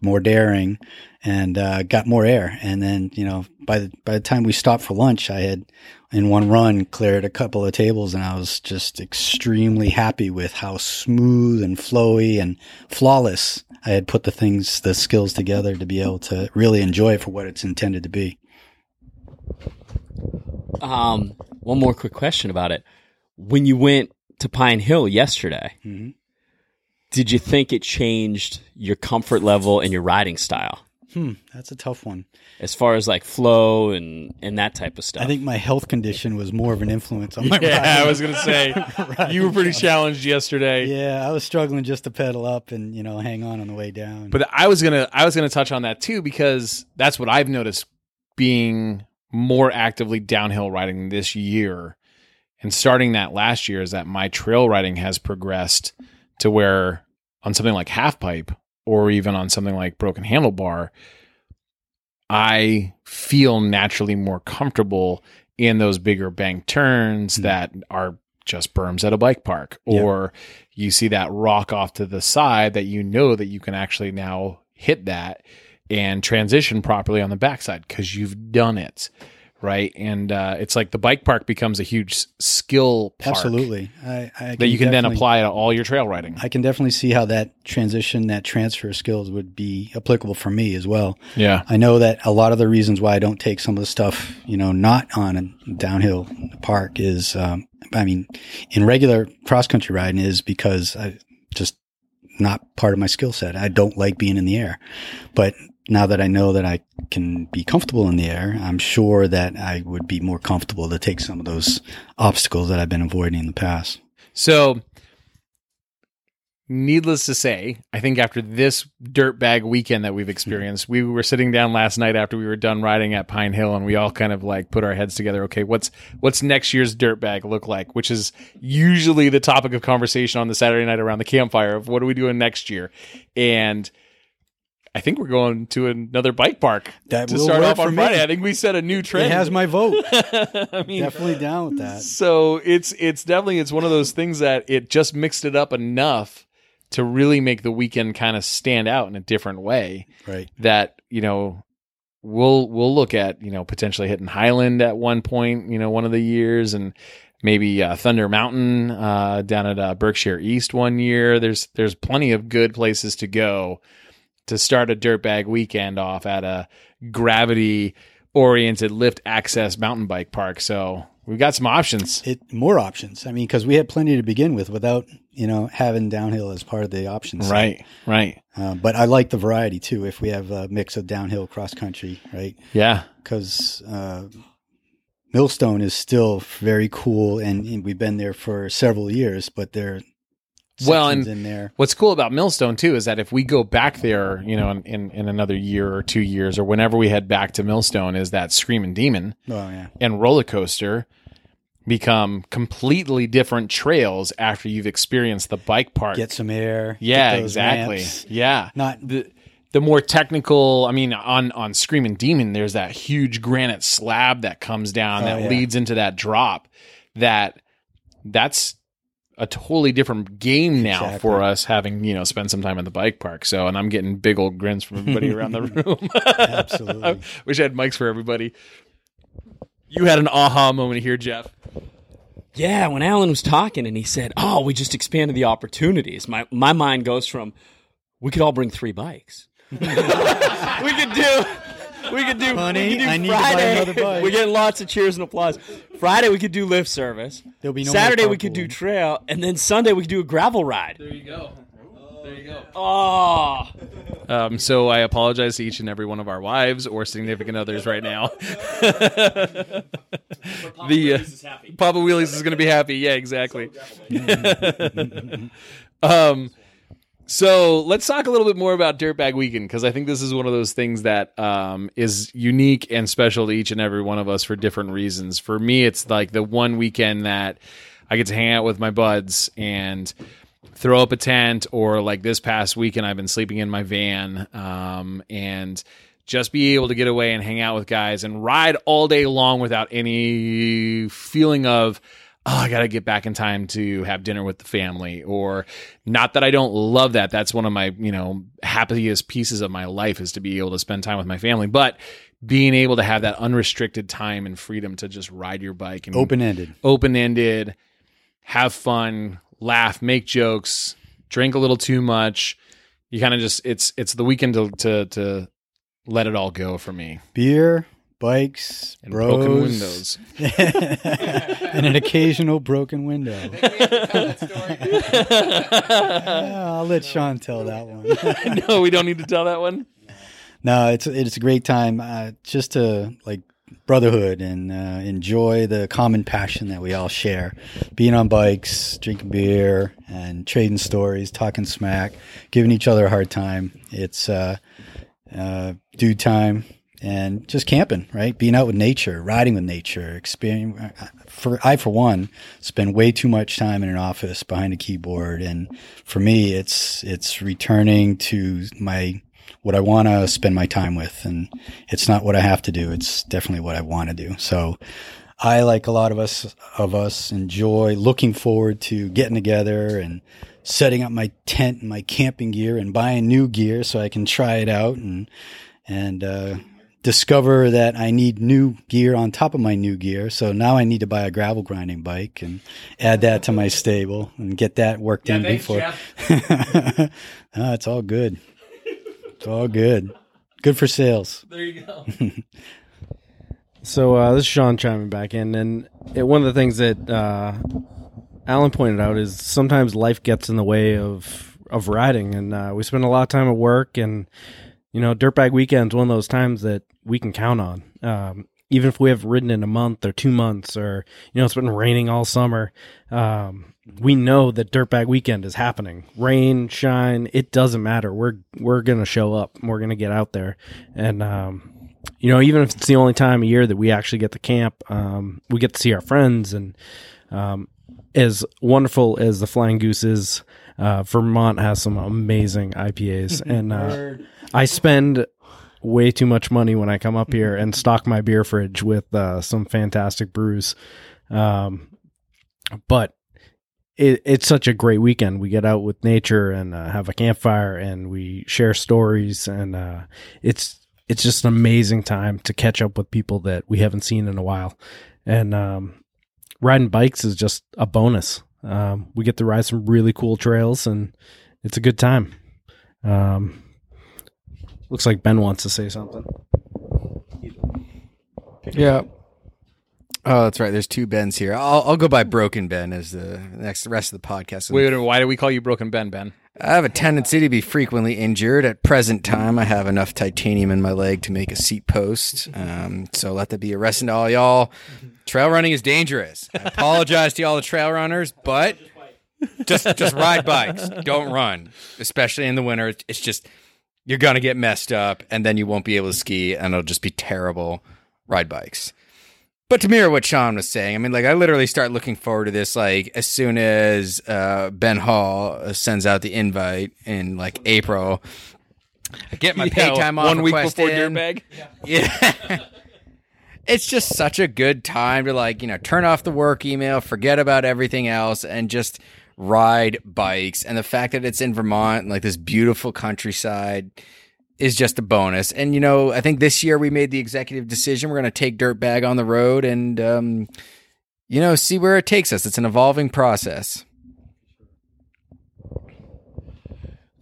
D: more daring, and uh, got more air. And then you know by the by the time we stopped for lunch, I had in one run cleared a couple of tables, and I was just extremely happy with how smooth and flowy and flawless I had put the things, the skills together to be able to really enjoy it for what it's intended to be.
C: Um, one more quick question about it. When you went to Pine Hill yesterday,
D: Mhm.
C: did you think it changed your comfort level and your riding style
D: Hmm, that's a tough one.
C: as far as like flow and and that type of stuff?
D: I think my health condition was more of an influence on my
B: Yeah,
D: riding.
B: I was gonna say you were pretty challenged yesterday.
D: Yeah, I was struggling just to pedal up and you know hang on on the way down.
B: But I was gonna I was gonna touch on that too because that's what I've noticed being more actively downhill riding this year and starting that last year is that my trail riding has progressed to where on something like half pipe or even on something like broken handlebar, I feel naturally more comfortable in those bigger bank turns
D: Mm.
B: that are just berms at a bike park
D: Yeah.
B: or you see that rock off to the side that you know that you can actually now hit that and transition properly on the backside because you've done it right? And uh, it's like the bike park becomes a huge skill park
D: Absolutely, I, I
B: that you can then apply to all your trail riding.
D: I can definitely see how that transition, that transfer of skills would be applicable for me as well.
B: yeah.
D: I know that a lot of the reasons why I don't take some of the stuff, you know, not on a downhill park is, um, I mean, in regular cross country riding is because I just not part of my skill set. I don't like being in the air, but now that I know that I can be comfortable in the air, I'm sure that I would be more comfortable to take some of those obstacles that I've been avoiding in the past.
B: So, needless to say, I think after this dirtbag weekend that we've mm-hmm. experienced, we were sitting down last night after we were done riding at Pine Hill, and we all kind of like put our heads together. Okay, what's what's next year's dirtbag look like? Which is usually the topic of conversation on the Saturday night around the campfire of what are we doing next year, and. I think we're going to another bike park
D: That
B: to start off on
D: me.
B: Friday. I think we set a new trend.
D: It has my vote.
B: I mean,
D: Definitely down with that.
B: so it's it's definitely it's one of those things that it just mixed it up enough to really make the weekend kind of stand out in a different way
D: Right.
B: that you know we'll we'll look at you know potentially hitting Highland at one point you know one of the years and maybe uh, Thunder Mountain uh, down at uh, Berkshire East one year there's there's plenty of good places to go to start a dirtbag weekend off at a gravity oriented lift access mountain bike park so we've got some options
D: It more options. I mean, because we had plenty to begin with without you know having downhill as part of the options.
B: right right
D: Uh, but I like the variety too. If we have a mix of downhill, cross country, right?
B: yeah
D: Because uh, Millstone is still very cool, and, and we've been there for several years. But there, are
B: Well, and-
D: in there,
B: What's cool about Millstone too is that if we go back there, you know, in, in, in another year or two years or whenever we head back to Millstone, is that Screaming Demon
D: oh yeah,
B: and Roller Coaster become completely different trails after you've experienced the bike park.
D: get some air.
B: yeah, exactly.
D: ramps.
B: Yeah.
D: Not
B: The the more technical, I mean, on on Screaming Demon, there's that huge granite slab that comes down
D: Oh,
B: that
D: yeah.
B: leads into that drop. That that's a totally different game now
D: Exactly.
B: for us having you know spend some time in the bike park. So, and I'm getting big old grins from everybody around the room.
D: Absolutely.
B: I wish I had mics for everybody. You had an aha moment here, Jeff.
C: Yeah, when Alan was talking and he said, "Oh, we just expanded the opportunities." My my mind goes from we could all bring three bikes. we could do we could do
D: Honey,
C: we could do
D: I need to buy
C: Friday.
D: another bike.
C: We're getting lots of cheers and applause. Friday we could do lift service.
D: There'll be no more
C: Saturday we could do
D: carpool.
C: trail, and then Sunday we could do a gravel ride.
B: There you go. There you go.
C: Oh,
B: Um, so I apologize to each and every one of our wives or significant others right now. the uh, Papa Wheelies is going to be happy. Yeah, exactly. um, so let's talk a little bit more about Dirtbag Weekend because I think this is one of those things that um, is unique and special to each and every one of us for different reasons. For me, it's like the one weekend that I get to hang out with my buds and throw up a tent or like this past weekend I've been sleeping in my van um, and just be able to get away and hang out with guys and ride all day long without any feeling of oh, I got to get back in time to have dinner with the family. Or not that I don't love that. That's one of my, you know, happiest pieces of my life is to be able to spend time with my family. But being able to have that unrestricted time and freedom to just ride your bike and
D: Open ended.
B: open ended, have fun, laugh, make jokes, drink a little too much. You kind of just it's it's the weekend to to to let it all go for me.
D: Beer, bikes,
B: And
D: bros,
B: broken windows.
D: and an occasional broken window. Yeah, I'll let Sean tell that one.
B: no, we don't need to tell that one.
D: no, it's it's a great time uh, just to like brotherhood and uh, enjoy the common passion that we all share. Being on bikes, drinking beer, and trading stories, talking smack, giving each other a hard time. It's uh, uh, dude time and just camping, right? Being out with nature, riding with nature, experience. For I, for one, spend way too much time in an office behind a keyboard, and for me, it's it's returning to my what I want to spend my time with, and it's not what I have to do. It's definitely what I want to do. So. I, like a lot of us, of us, enjoy looking forward to getting together and setting up my tent and my camping gear and buying new gear so I can try it out and and uh, discover that I need new gear on top of my new gear. So now I need to buy a gravel grinding bike and add that to my stable and get that worked in before. ah, it's all good. It's all good. Good for sales.
B: There you go.
H: So uh, this is Sean chiming back in, and it, one of the things that uh, Alan pointed out is sometimes life gets in the way of of riding, and uh, we spend a lot of time at work, and you know, Dirtbag Weekend's one of those times that we can count on. Um, even if we have ridden in a month or two months, or you know, it's been raining all summer, um, we know that Dirtbag Weekend is happening. Rain, shine, it doesn't matter. We're we're gonna show up. We're gonna get out there, and um, you know, even if it's the only time of year that we actually get to camp, um, we get to see our friends. And um, as wonderful as the Flying Goose is, uh, Vermont has some amazing IPAs. and uh, I spend way too much money when I come up here and stock my beer fridge with uh, some fantastic brews. Um, but it, it's such a great weekend. We get out with nature and uh, have a campfire and we share stories and uh, it's it's just an amazing time to catch up with people that we haven't seen in a while. And um, riding bikes is just a bonus. Um, we get to ride some really cool trails, and it's a good time. Um, looks like Ben wants to say something.
G: Yeah.
E: Oh, that's right. There's two Bens here. I'll, I'll go by Broken Ben as the next the rest of the podcast.
B: Wait, wait, why do we call you Broken Ben, Ben?
E: I have a tendency to be frequently injured. At present time, I have enough titanium in my leg to make a seat post. Um, so let that be a lesson to all y'all. Trail running is dangerous. I apologize to all the trail runners, but just just ride bikes. Don't run, especially in the winter. It's- It's just you're gonna get messed up, and then you won't be able to ski, and it'll just be terrible. Ride bikes. But to mirror what Sean was saying, I mean, like I literally start looking forward to this like as soon as uh, Ben Hall uh, sends out the invite in like April. I get my pay
B: Yeah,
E: time off
B: one week before
E: in.
B: Dirtbag.
E: Yeah. it's just such a good time to like, you know, turn off the work email, forget about everything else and just ride bikes. And the fact that it's in Vermont, like this beautiful countryside is just a bonus. And you know, I think this year we made the executive decision we're going to take Dirtbag on the road and um you know, see where it takes us. It's an evolving process.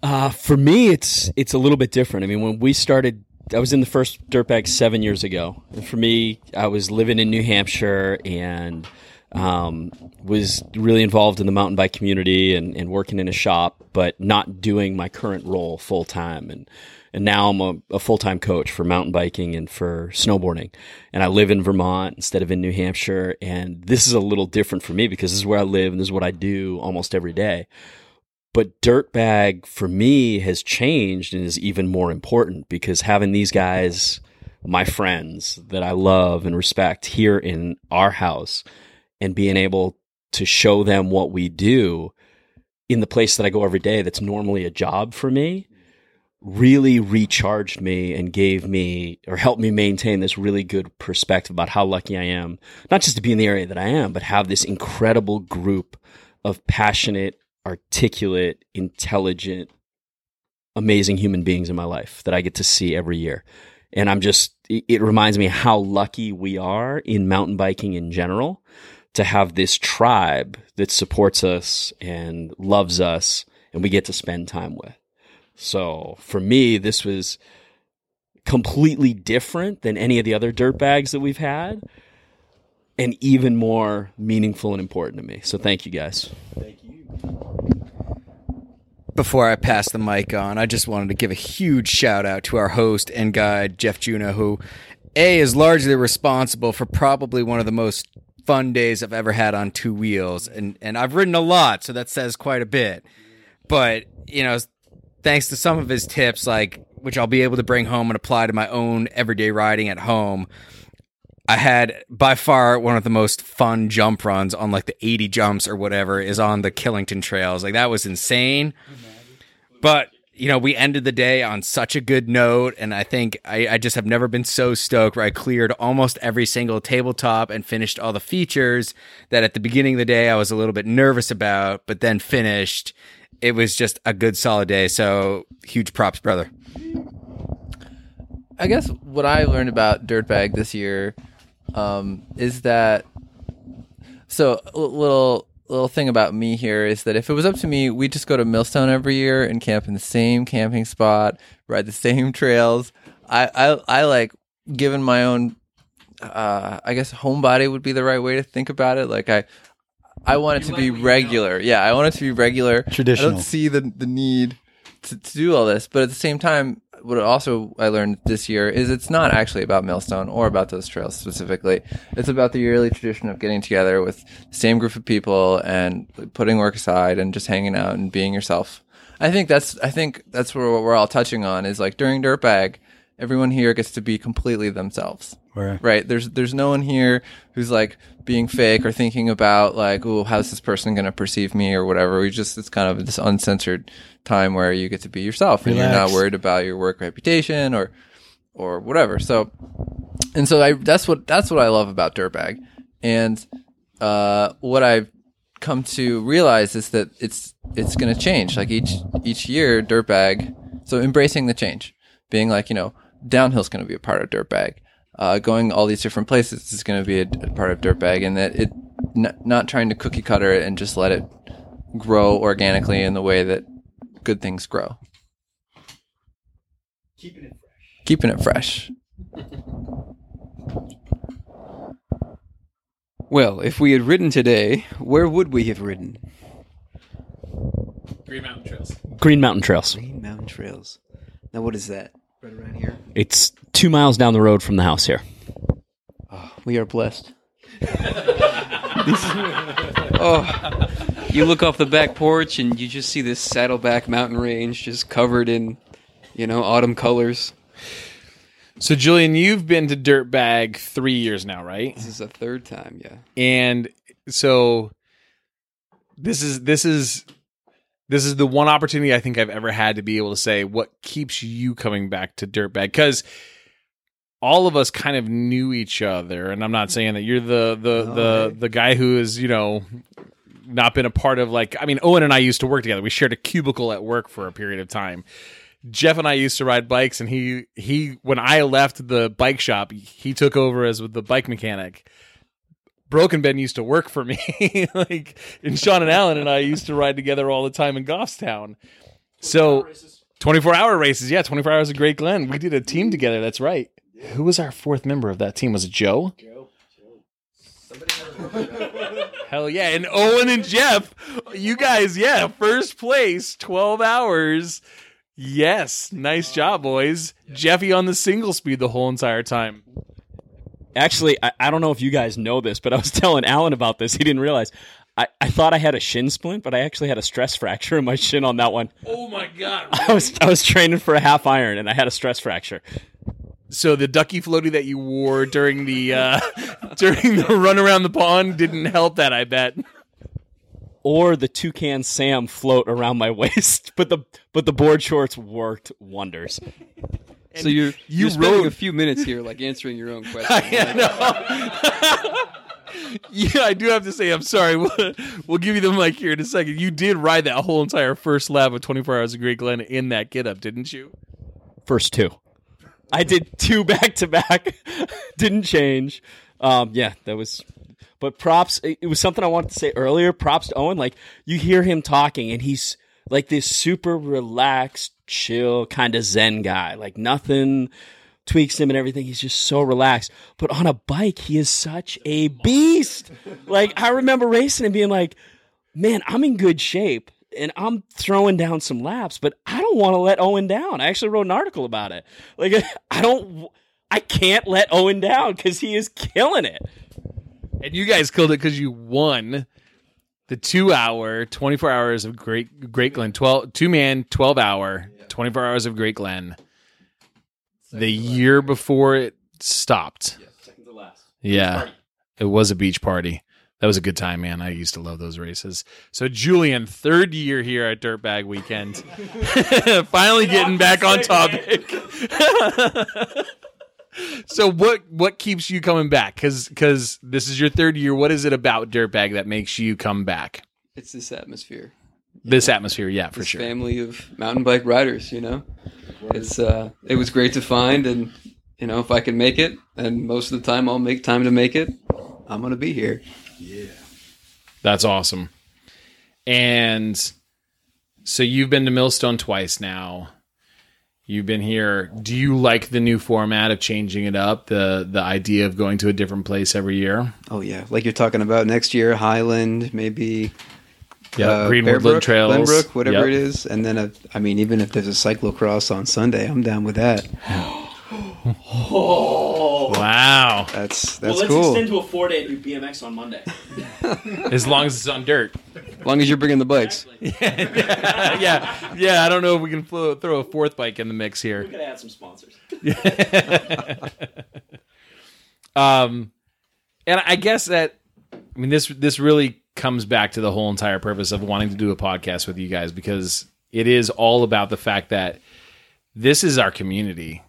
C: Uh, for me, it's it's a little bit different. I mean, when we started, I was in the first dirtbag seven years ago. And for me, I was living in New Hampshire and um, was really involved in the mountain bike community and, and working in a shop, but not doing my current role full time. And and now I'm a, a full time coach for mountain biking and for snowboarding. And I live in Vermont instead of in New Hampshire. And this is a little different for me because this is where I live and this is what I do almost every day. But Dirtbag for me has changed and is even more important because having these guys, my friends that I love and respect here in our house and being able to show them what we do in the place that I go every day that's normally a job for me really recharged me and gave me or helped me maintain this really good perspective about how lucky I am, not just to be in the area that I am, but have this incredible group of passionate, articulate, intelligent, amazing human beings in my life that I get to see every year. And I'm just, it reminds me how lucky we are in mountain biking in general to have this tribe that supports us and loves us and we get to spend time with. So for me, this was completely different than any of the other dirt bags that we've had and even more meaningful and important to me. So thank you guys. Thank you.
E: Before I pass the mic on, I just wanted to give a huge shout out to our host and guide, Jeff Juno, who A is largely responsible for probably one of the most fun days I've ever had on two wheels. And and I've ridden a lot, so that says quite a bit. But, you know, thanks to some of his tips, like which I'll be able to bring home and apply to my own everyday riding at home. I had by far one of the most fun jump runs on like the 80 jumps or whatever is on the Killington trails. Like that was insane. But you know, we ended the day on such a good note, and I think I, I just have never been so stoked where I cleared almost every single tabletop and finished all the features that at the beginning of the day I was a little bit nervous about, but then finished. It was just a good solid day. So huge props, brother.
G: I guess what I learned about Dirtbag this year um, is that so little little thing about me here is that if it was up to me, we'd just go to Millstone every year and camp in the same camping spot, ride the same trails. I I, I like given my own uh, I guess homebody would be the right way to think about it. Like I I want it to be regular. Yeah, I want it to be regular.
D: Traditional.
G: I don't see the the need to, to do all this, but at the same time, what also I learned this year is it's not actually about Millstone or about those trails specifically. It's about the yearly tradition of getting together with the same group of people and putting work aside and just hanging out and being yourself. I think that's I think that's where what we're all touching on is like during Dirtbag, everyone here gets to be completely themselves
D: Right.
G: right. There's there's no one here who's like being fake or thinking about like oh how's this person going to perceive me? or whatever. We just it's kind of this uncensored time where you get to be yourself and you're not worried about your work reputation or or whatever. So and so I that's what that's what I love about Dirtbag. And uh what I've come to realize is that it's it's going to change. Like each each year Dirtbag so embracing the change being like you know downhill's going to be a part of Dirtbag uh, going all these different places is going to be a, a part of Dirtbag, and that it n- not trying to cookie cutter it and just let it grow organically in the way that good things grow. Keeping it fresh. Keeping it fresh.
F: Well, if we had ridden today, where would we have ridden?
B: Green Mountain Trails.
C: Green Mountain Trails.
F: Green Mountain Trails. Now, what is that? Right around here.
C: It's two miles down the road from the house here.
F: Ah, we are blessed. oh, you look off the back porch and you just see this Saddleback mountain range just covered in, you know, autumn colors.
B: So, Julian, you've been to Dirtbag three years now, right?
F: This is a third time, yeah.
B: and so this is this is this is the one opportunity I think I've ever had to be able to say what keeps you coming back to Dirtbag because all of us kind of knew each other, and I'm not saying that you're the the the the guy who is you know not been a part of like I mean Owen and I used to work together. We shared a cubicle at work for a period of time. Jeff and I used to ride bikes, and he he when I left the bike shop, he took over as the bike mechanic. Broken Ben used to work for me, like and Sean and Alan and I used to ride together all the time in Goffstown. So twenty four hour races, yeah, twenty four hours of Great Glen. We did a team together. That's right. Who was our fourth member of that team? Was it Joe? Hell yeah. And Owen and Jeff, you guys, yeah, first place, 12 hours. Yes. Nice job, boys. Jeffy on the single speed the whole entire time.
C: Actually, I, I don't know if you guys know this, but I was telling Alan about this. He didn't realize. I, I thought I had a shin splint, but I actually had a stress fracture in my shin on that one.
B: Oh my God.
C: I was I was training for a half iron and I had a stress fracture.
B: So the ducky floaty that you wore during the uh, during the run around the pond didn't help that, I bet.
C: or the toucan Sam float around my waist. But the but the board shorts worked wonders.
F: So you're
B: you
F: you are spending
B: rode-
F: a few minutes here, like answering your own question.
B: Yeah, no. yeah, I do have to say, I'm sorry. We'll, we'll give you the mic here in a second. You did ride that whole entire first lap of 24 Hours of Great Glen in that get up, didn't you?
C: First two, I did two back to back. Didn't change. Um, yeah, that was. But props. It it was something I wanted to say earlier. Props to Owen. Like you hear him talking, and he's like this super relaxed, chill, kind of zen guy. Like nothing tweaks him and everything. He's just so relaxed. But on a bike, he is such a beast. Like I remember racing and being like, man, I'm in good shape and I'm throwing down some laps, but I don't want to let Owen down. I actually wrote an article about it. Like I don't, I can't let Owen down because he is killing it.
B: And you guys killed it because you won the two hour, 24 hours of Great Great Glen, 12, two man, 12 hour, 24 hours of Great Glen. The year before it stopped.
C: Second to last.
B: Yeah. It was a beach party. That was a good time, man. I used to love those races. So, Julian, third year here at Dirtbag Weekend. Finally getting back on topic. so, what what keeps you coming back? Cuz Because this is your third year. What is it about Dirtbag that makes you come back?
F: it's this atmosphere,
B: This atmosphere, yeah, for
F: this
B: sure.
F: family of mountain bike riders. You know, it's uh, it was great to find, and you know, if I can make it, and most of the time I'll make time to make it, I'm gonna be here.
B: Yeah, that's awesome. And so you've been to Millstone twice now. You've been here. Do you like the new format of changing it up? The the idea of going to a different place every year?
F: Oh yeah, like you're talking about next year, Highland, maybe
B: Yeah,
F: uh,
B: Green
F: Bearbrook,
B: Woodland Trails,
F: Glenbrook, whatever
B: Yep.
F: it is, and then a, I mean, even if there's a cyclocross on Sunday, I'm down with that.
B: Wow!
F: That's that's well, cool.
C: Extend to a four day do BMX on Monday.
B: As long as it's on dirt.
F: As long as you're bringing the bikes.
B: yeah, yeah. I don't know if we can throw, throw a fourth bike in the mix here.
C: We could add some sponsors.
B: Um, and I guess that I mean this this really comes back to the whole entire purpose of wanting to do a podcast with you guys because it is all about the fact that this is our community.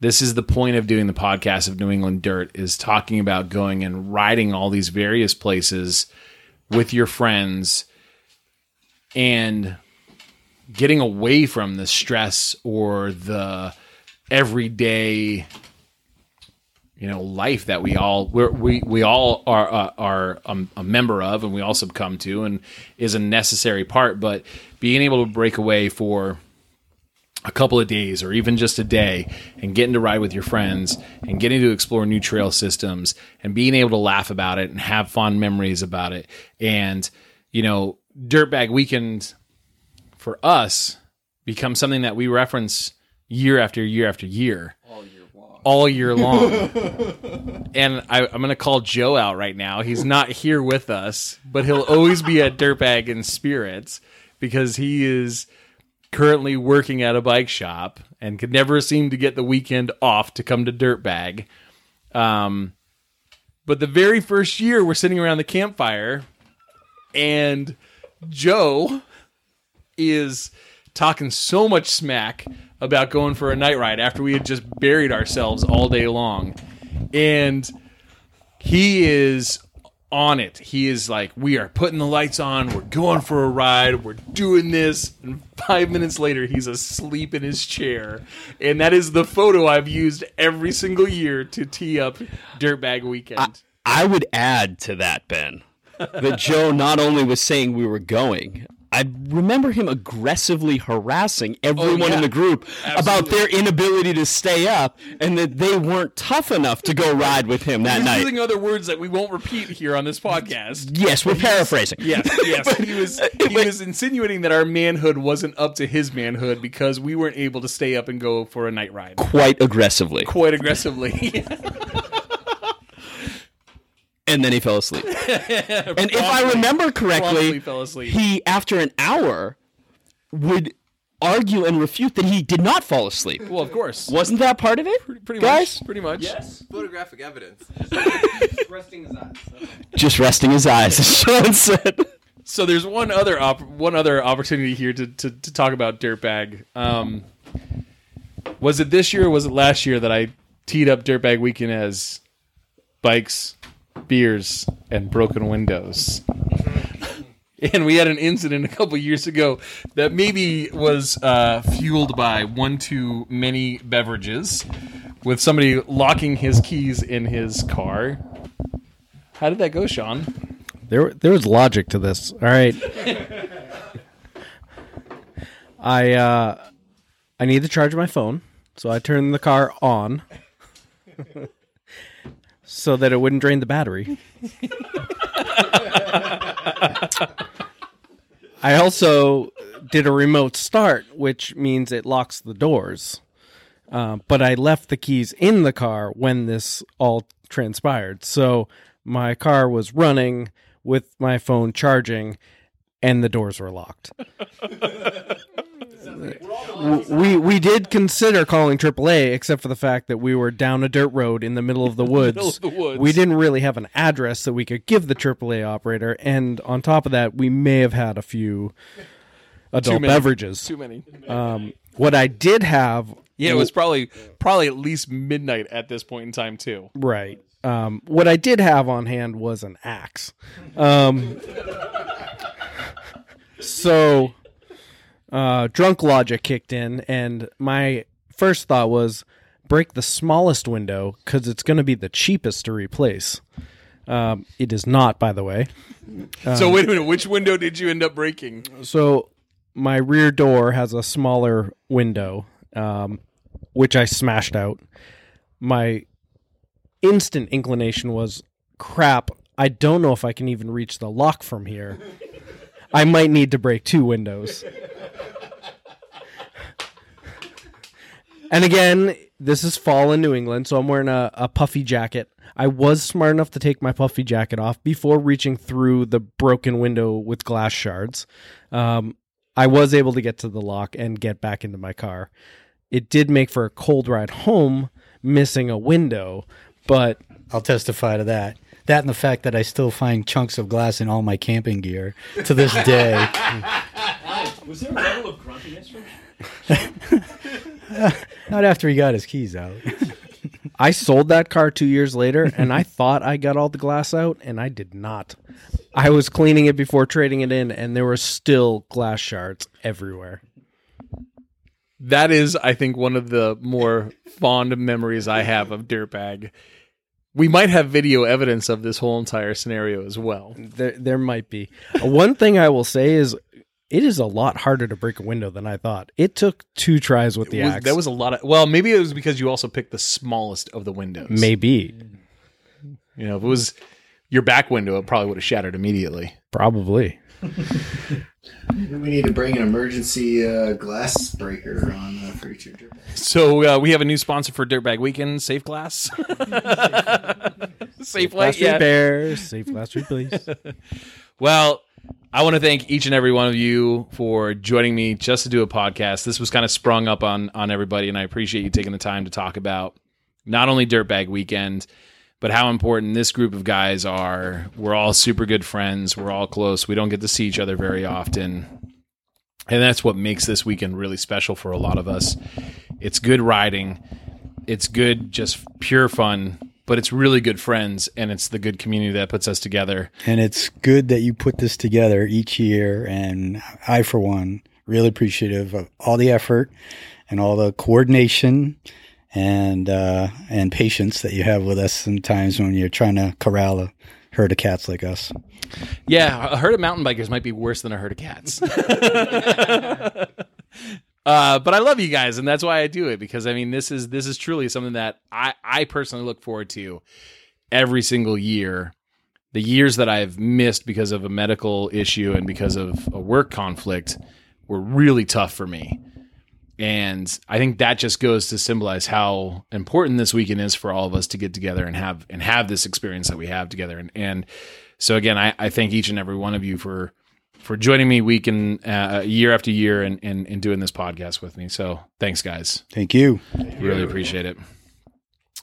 B: This is the point of doing the podcast of New England Dirt is talking about going and riding all these various places with your friends and getting away from the stress or the everyday you know life that we all we we all are uh, are um, a member of and we all succumb to and is a necessary part but being able to break away for a couple of days or even just a day and getting to ride with your friends and getting to explore new trail systems and being able to laugh about it and have fond memories about it. And you know dirtbag weekend for us becomes something that we reference year after year after year all year long. and I, I'm going to call Joe out right now. He's not here with us, but he'll always be at Dirtbag in spirits because he is currently working at a bike shop and could never seem to get the weekend off to come to Dirtbag. Um, but the very first year, we're sitting around the campfire, and Joe is talking so much smack about going for a night ride after we had just buried ourselves all day long. And he is on it. He is like, we are putting the lights on. We're going for a ride. We're doing this. And five minutes later, he's asleep in his chair. And that is the photo I've used every single year to tee up Dirtbag Weekend.
C: I would add to that, Ben, that Joe not only was saying we were going, I remember him aggressively harassing everyone
B: Oh, yeah.
C: in the group about their inability to stay up and that they weren't tough enough to go ride with him that
B: He's
C: night.
B: using other words that we won't repeat here on this podcast.
C: Yes, we're paraphrasing.
B: Yes, yes. but he was he was insinuating that our manhood wasn't up to his manhood because we weren't able to stay up and go for a night ride
C: Quite aggressively.
B: quite aggressively.
C: And then he fell asleep. and if I remember correctly,
B: fell asleep.
C: he, after an hour, would argue and refute that he did not fall asleep.
B: well, of course,
C: Wasn't that part of it?
B: pretty
C: guys?
B: much, pretty much. Yes.
G: Photographic evidence.
C: Just resting his eyes. Just resting his eyes, as Sean said.
B: So there's one other op- one other opportunity here to, to, to talk about Dirtbag. Um, was it this year or was it last year that I teed up Dirtbag Weekend as bikes, beers, and broken windows? and we had an incident a couple years ago that maybe was uh, fueled by one too many beverages, with somebody locking his keys in his car. How did that go, Sean?
H: There, there was logic to this. All right. I uh, I need to charge my phone, so I turn the car on, so that it wouldn't drain the battery. I also did a remote start, which means it locks the doors. Uh, but I left the keys in the car when this all transpired. So my car was running with my phone charging, and the doors were locked. we we did consider calling AAA, except for the fact that we were down a dirt road in the middle of the woods.
B: Middle of the woods.
H: We didn't really have an address that we could give the AAA operator, and on top of that, we may have had a few adult
B: many.
H: beverages.
B: Too many.
H: Um, what I did have,
B: Yeah, it was probably probably at least midnight at this point in time too.
H: right. Um, what I did have on hand was an axe. Um, so, uh, drunk logic kicked in, and my first thought was break the smallest window because it's going to be the cheapest to replace. Um, it is not, by the way.
B: so wait a minute, which window did you end up breaking?
H: So my rear door has a smaller window, um, which I smashed out. My instant inclination was, crap, I don't know if I can even reach the lock from here. I might need to break two windows. and again, this is fall in New England, so I'm wearing a, a puffy jacket. I was smart enough to take my puffy jacket off before reaching through the broken window with glass shards. Um, I was able to get to the lock and get back into my car. It did make for a cold ride home, missing a window, but
D: I'll testify to that. That and the fact that I still find chunks of glass in all my camping gear to this day.
C: Was there a level of grumpiness from
D: Not after he got his keys out.
H: I sold that car two years later, and I thought I got all the glass out, and I did not. I was cleaning it before trading it in, and there were still glass shards everywhere.
B: That is, I think, one of the more fond memories I have of Dirtbag. We might have video evidence of this whole entire scenario as well.
H: There, there might be. Uh, One thing I will say is, it is a lot harder to break a window than I thought. It took two tries with the
B: was-
H: axe.
B: that was a lot of. Well, maybe it was because you also picked the smallest of the windows.
H: maybe,
B: You know, if it was your back window, it probably would have shattered immediately.
H: probably.
A: We need to bring an emergency uh, glass breaker on uh, for each of
B: So uh, we have a new sponsor for Dirtbag Weekend, Safe Glass. Safelite,
H: Glass
B: yeah.
H: repair, safe glass replace.
B: Well, I want to thank each and every one of you for joining me just to do a podcast. This was kind of sprung up on on everybody, and I appreciate you taking the time to talk about not only Dirtbag Weekend, but how important this group of guys are. We're all super good friends. We're all close. We don't get to see each other very often. And that's what makes this weekend really special for a lot of us. It's good riding. It's good, just pure fun, but it's really good friends and it's the good community that puts us together.
D: And it's good that you put this together each year. And I, for one, really appreciative of all the effort and all the coordination and uh, and patience that you have with us sometimes when you're trying to corral a herd of cats like us.
B: Yeah, a herd of mountain bikers might be worse than a herd of cats. uh, but I love you guys, and that's why I do it because I mean this is this is truly something that I I personally look forward to every single year. The years that I've missed because of a medical issue and because of a work conflict were really tough for me. And I think that just goes to symbolize how important this weekend is for all of us to get together and have and have this experience that we have together. And, and so again, I, I thank each and every one of you for for joining me week and uh, year after year and, and and doing this podcast with me. So thanks, guys.
D: Thank you.
B: Really appreciate it.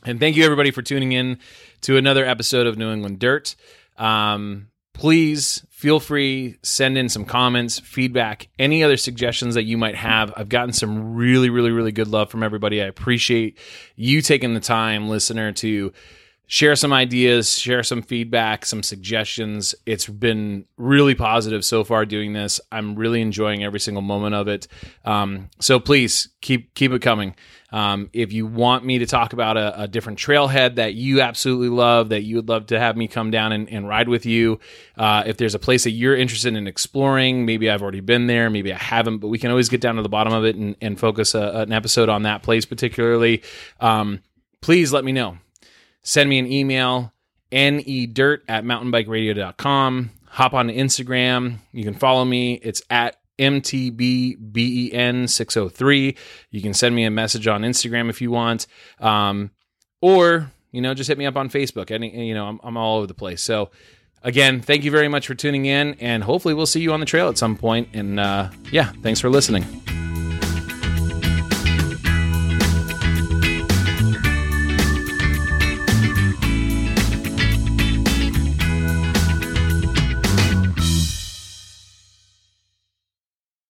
B: And thank you everybody for tuning in to another episode of New England Dirt. Um, please feel free send in some comments feedback any other suggestions that you might have. I've gotten some really really really good love from everybody. I appreciate you taking the time listener to share some ideas share some feedback some suggestions. It's been really positive so far doing this. I'm really enjoying every single moment of it. Um, so please keep keep it coming um, if you want me to talk about a, a, different trailhead that you absolutely love, that you would love to have me come down and, and ride with you, uh, if there's a place that you're interested in exploring, maybe I've already been there, maybe I haven't, but we can always get down to the bottom of it and, and focus a, an episode on that place particularly. Um, please let me know. Send me an email, nedirt at mountainbikeradio.com. Hop on Instagram. You can follow me. It's at MTBBEN603. You can send me a message on Instagram if you want. Um, or, you know, just hit me up on Facebook. Any, you know, I'm, I'm all over the place. So, again, thank you very much for tuning in, and hopefully we'll see you on the trail at some point. And uh, yeah, thanks for listening.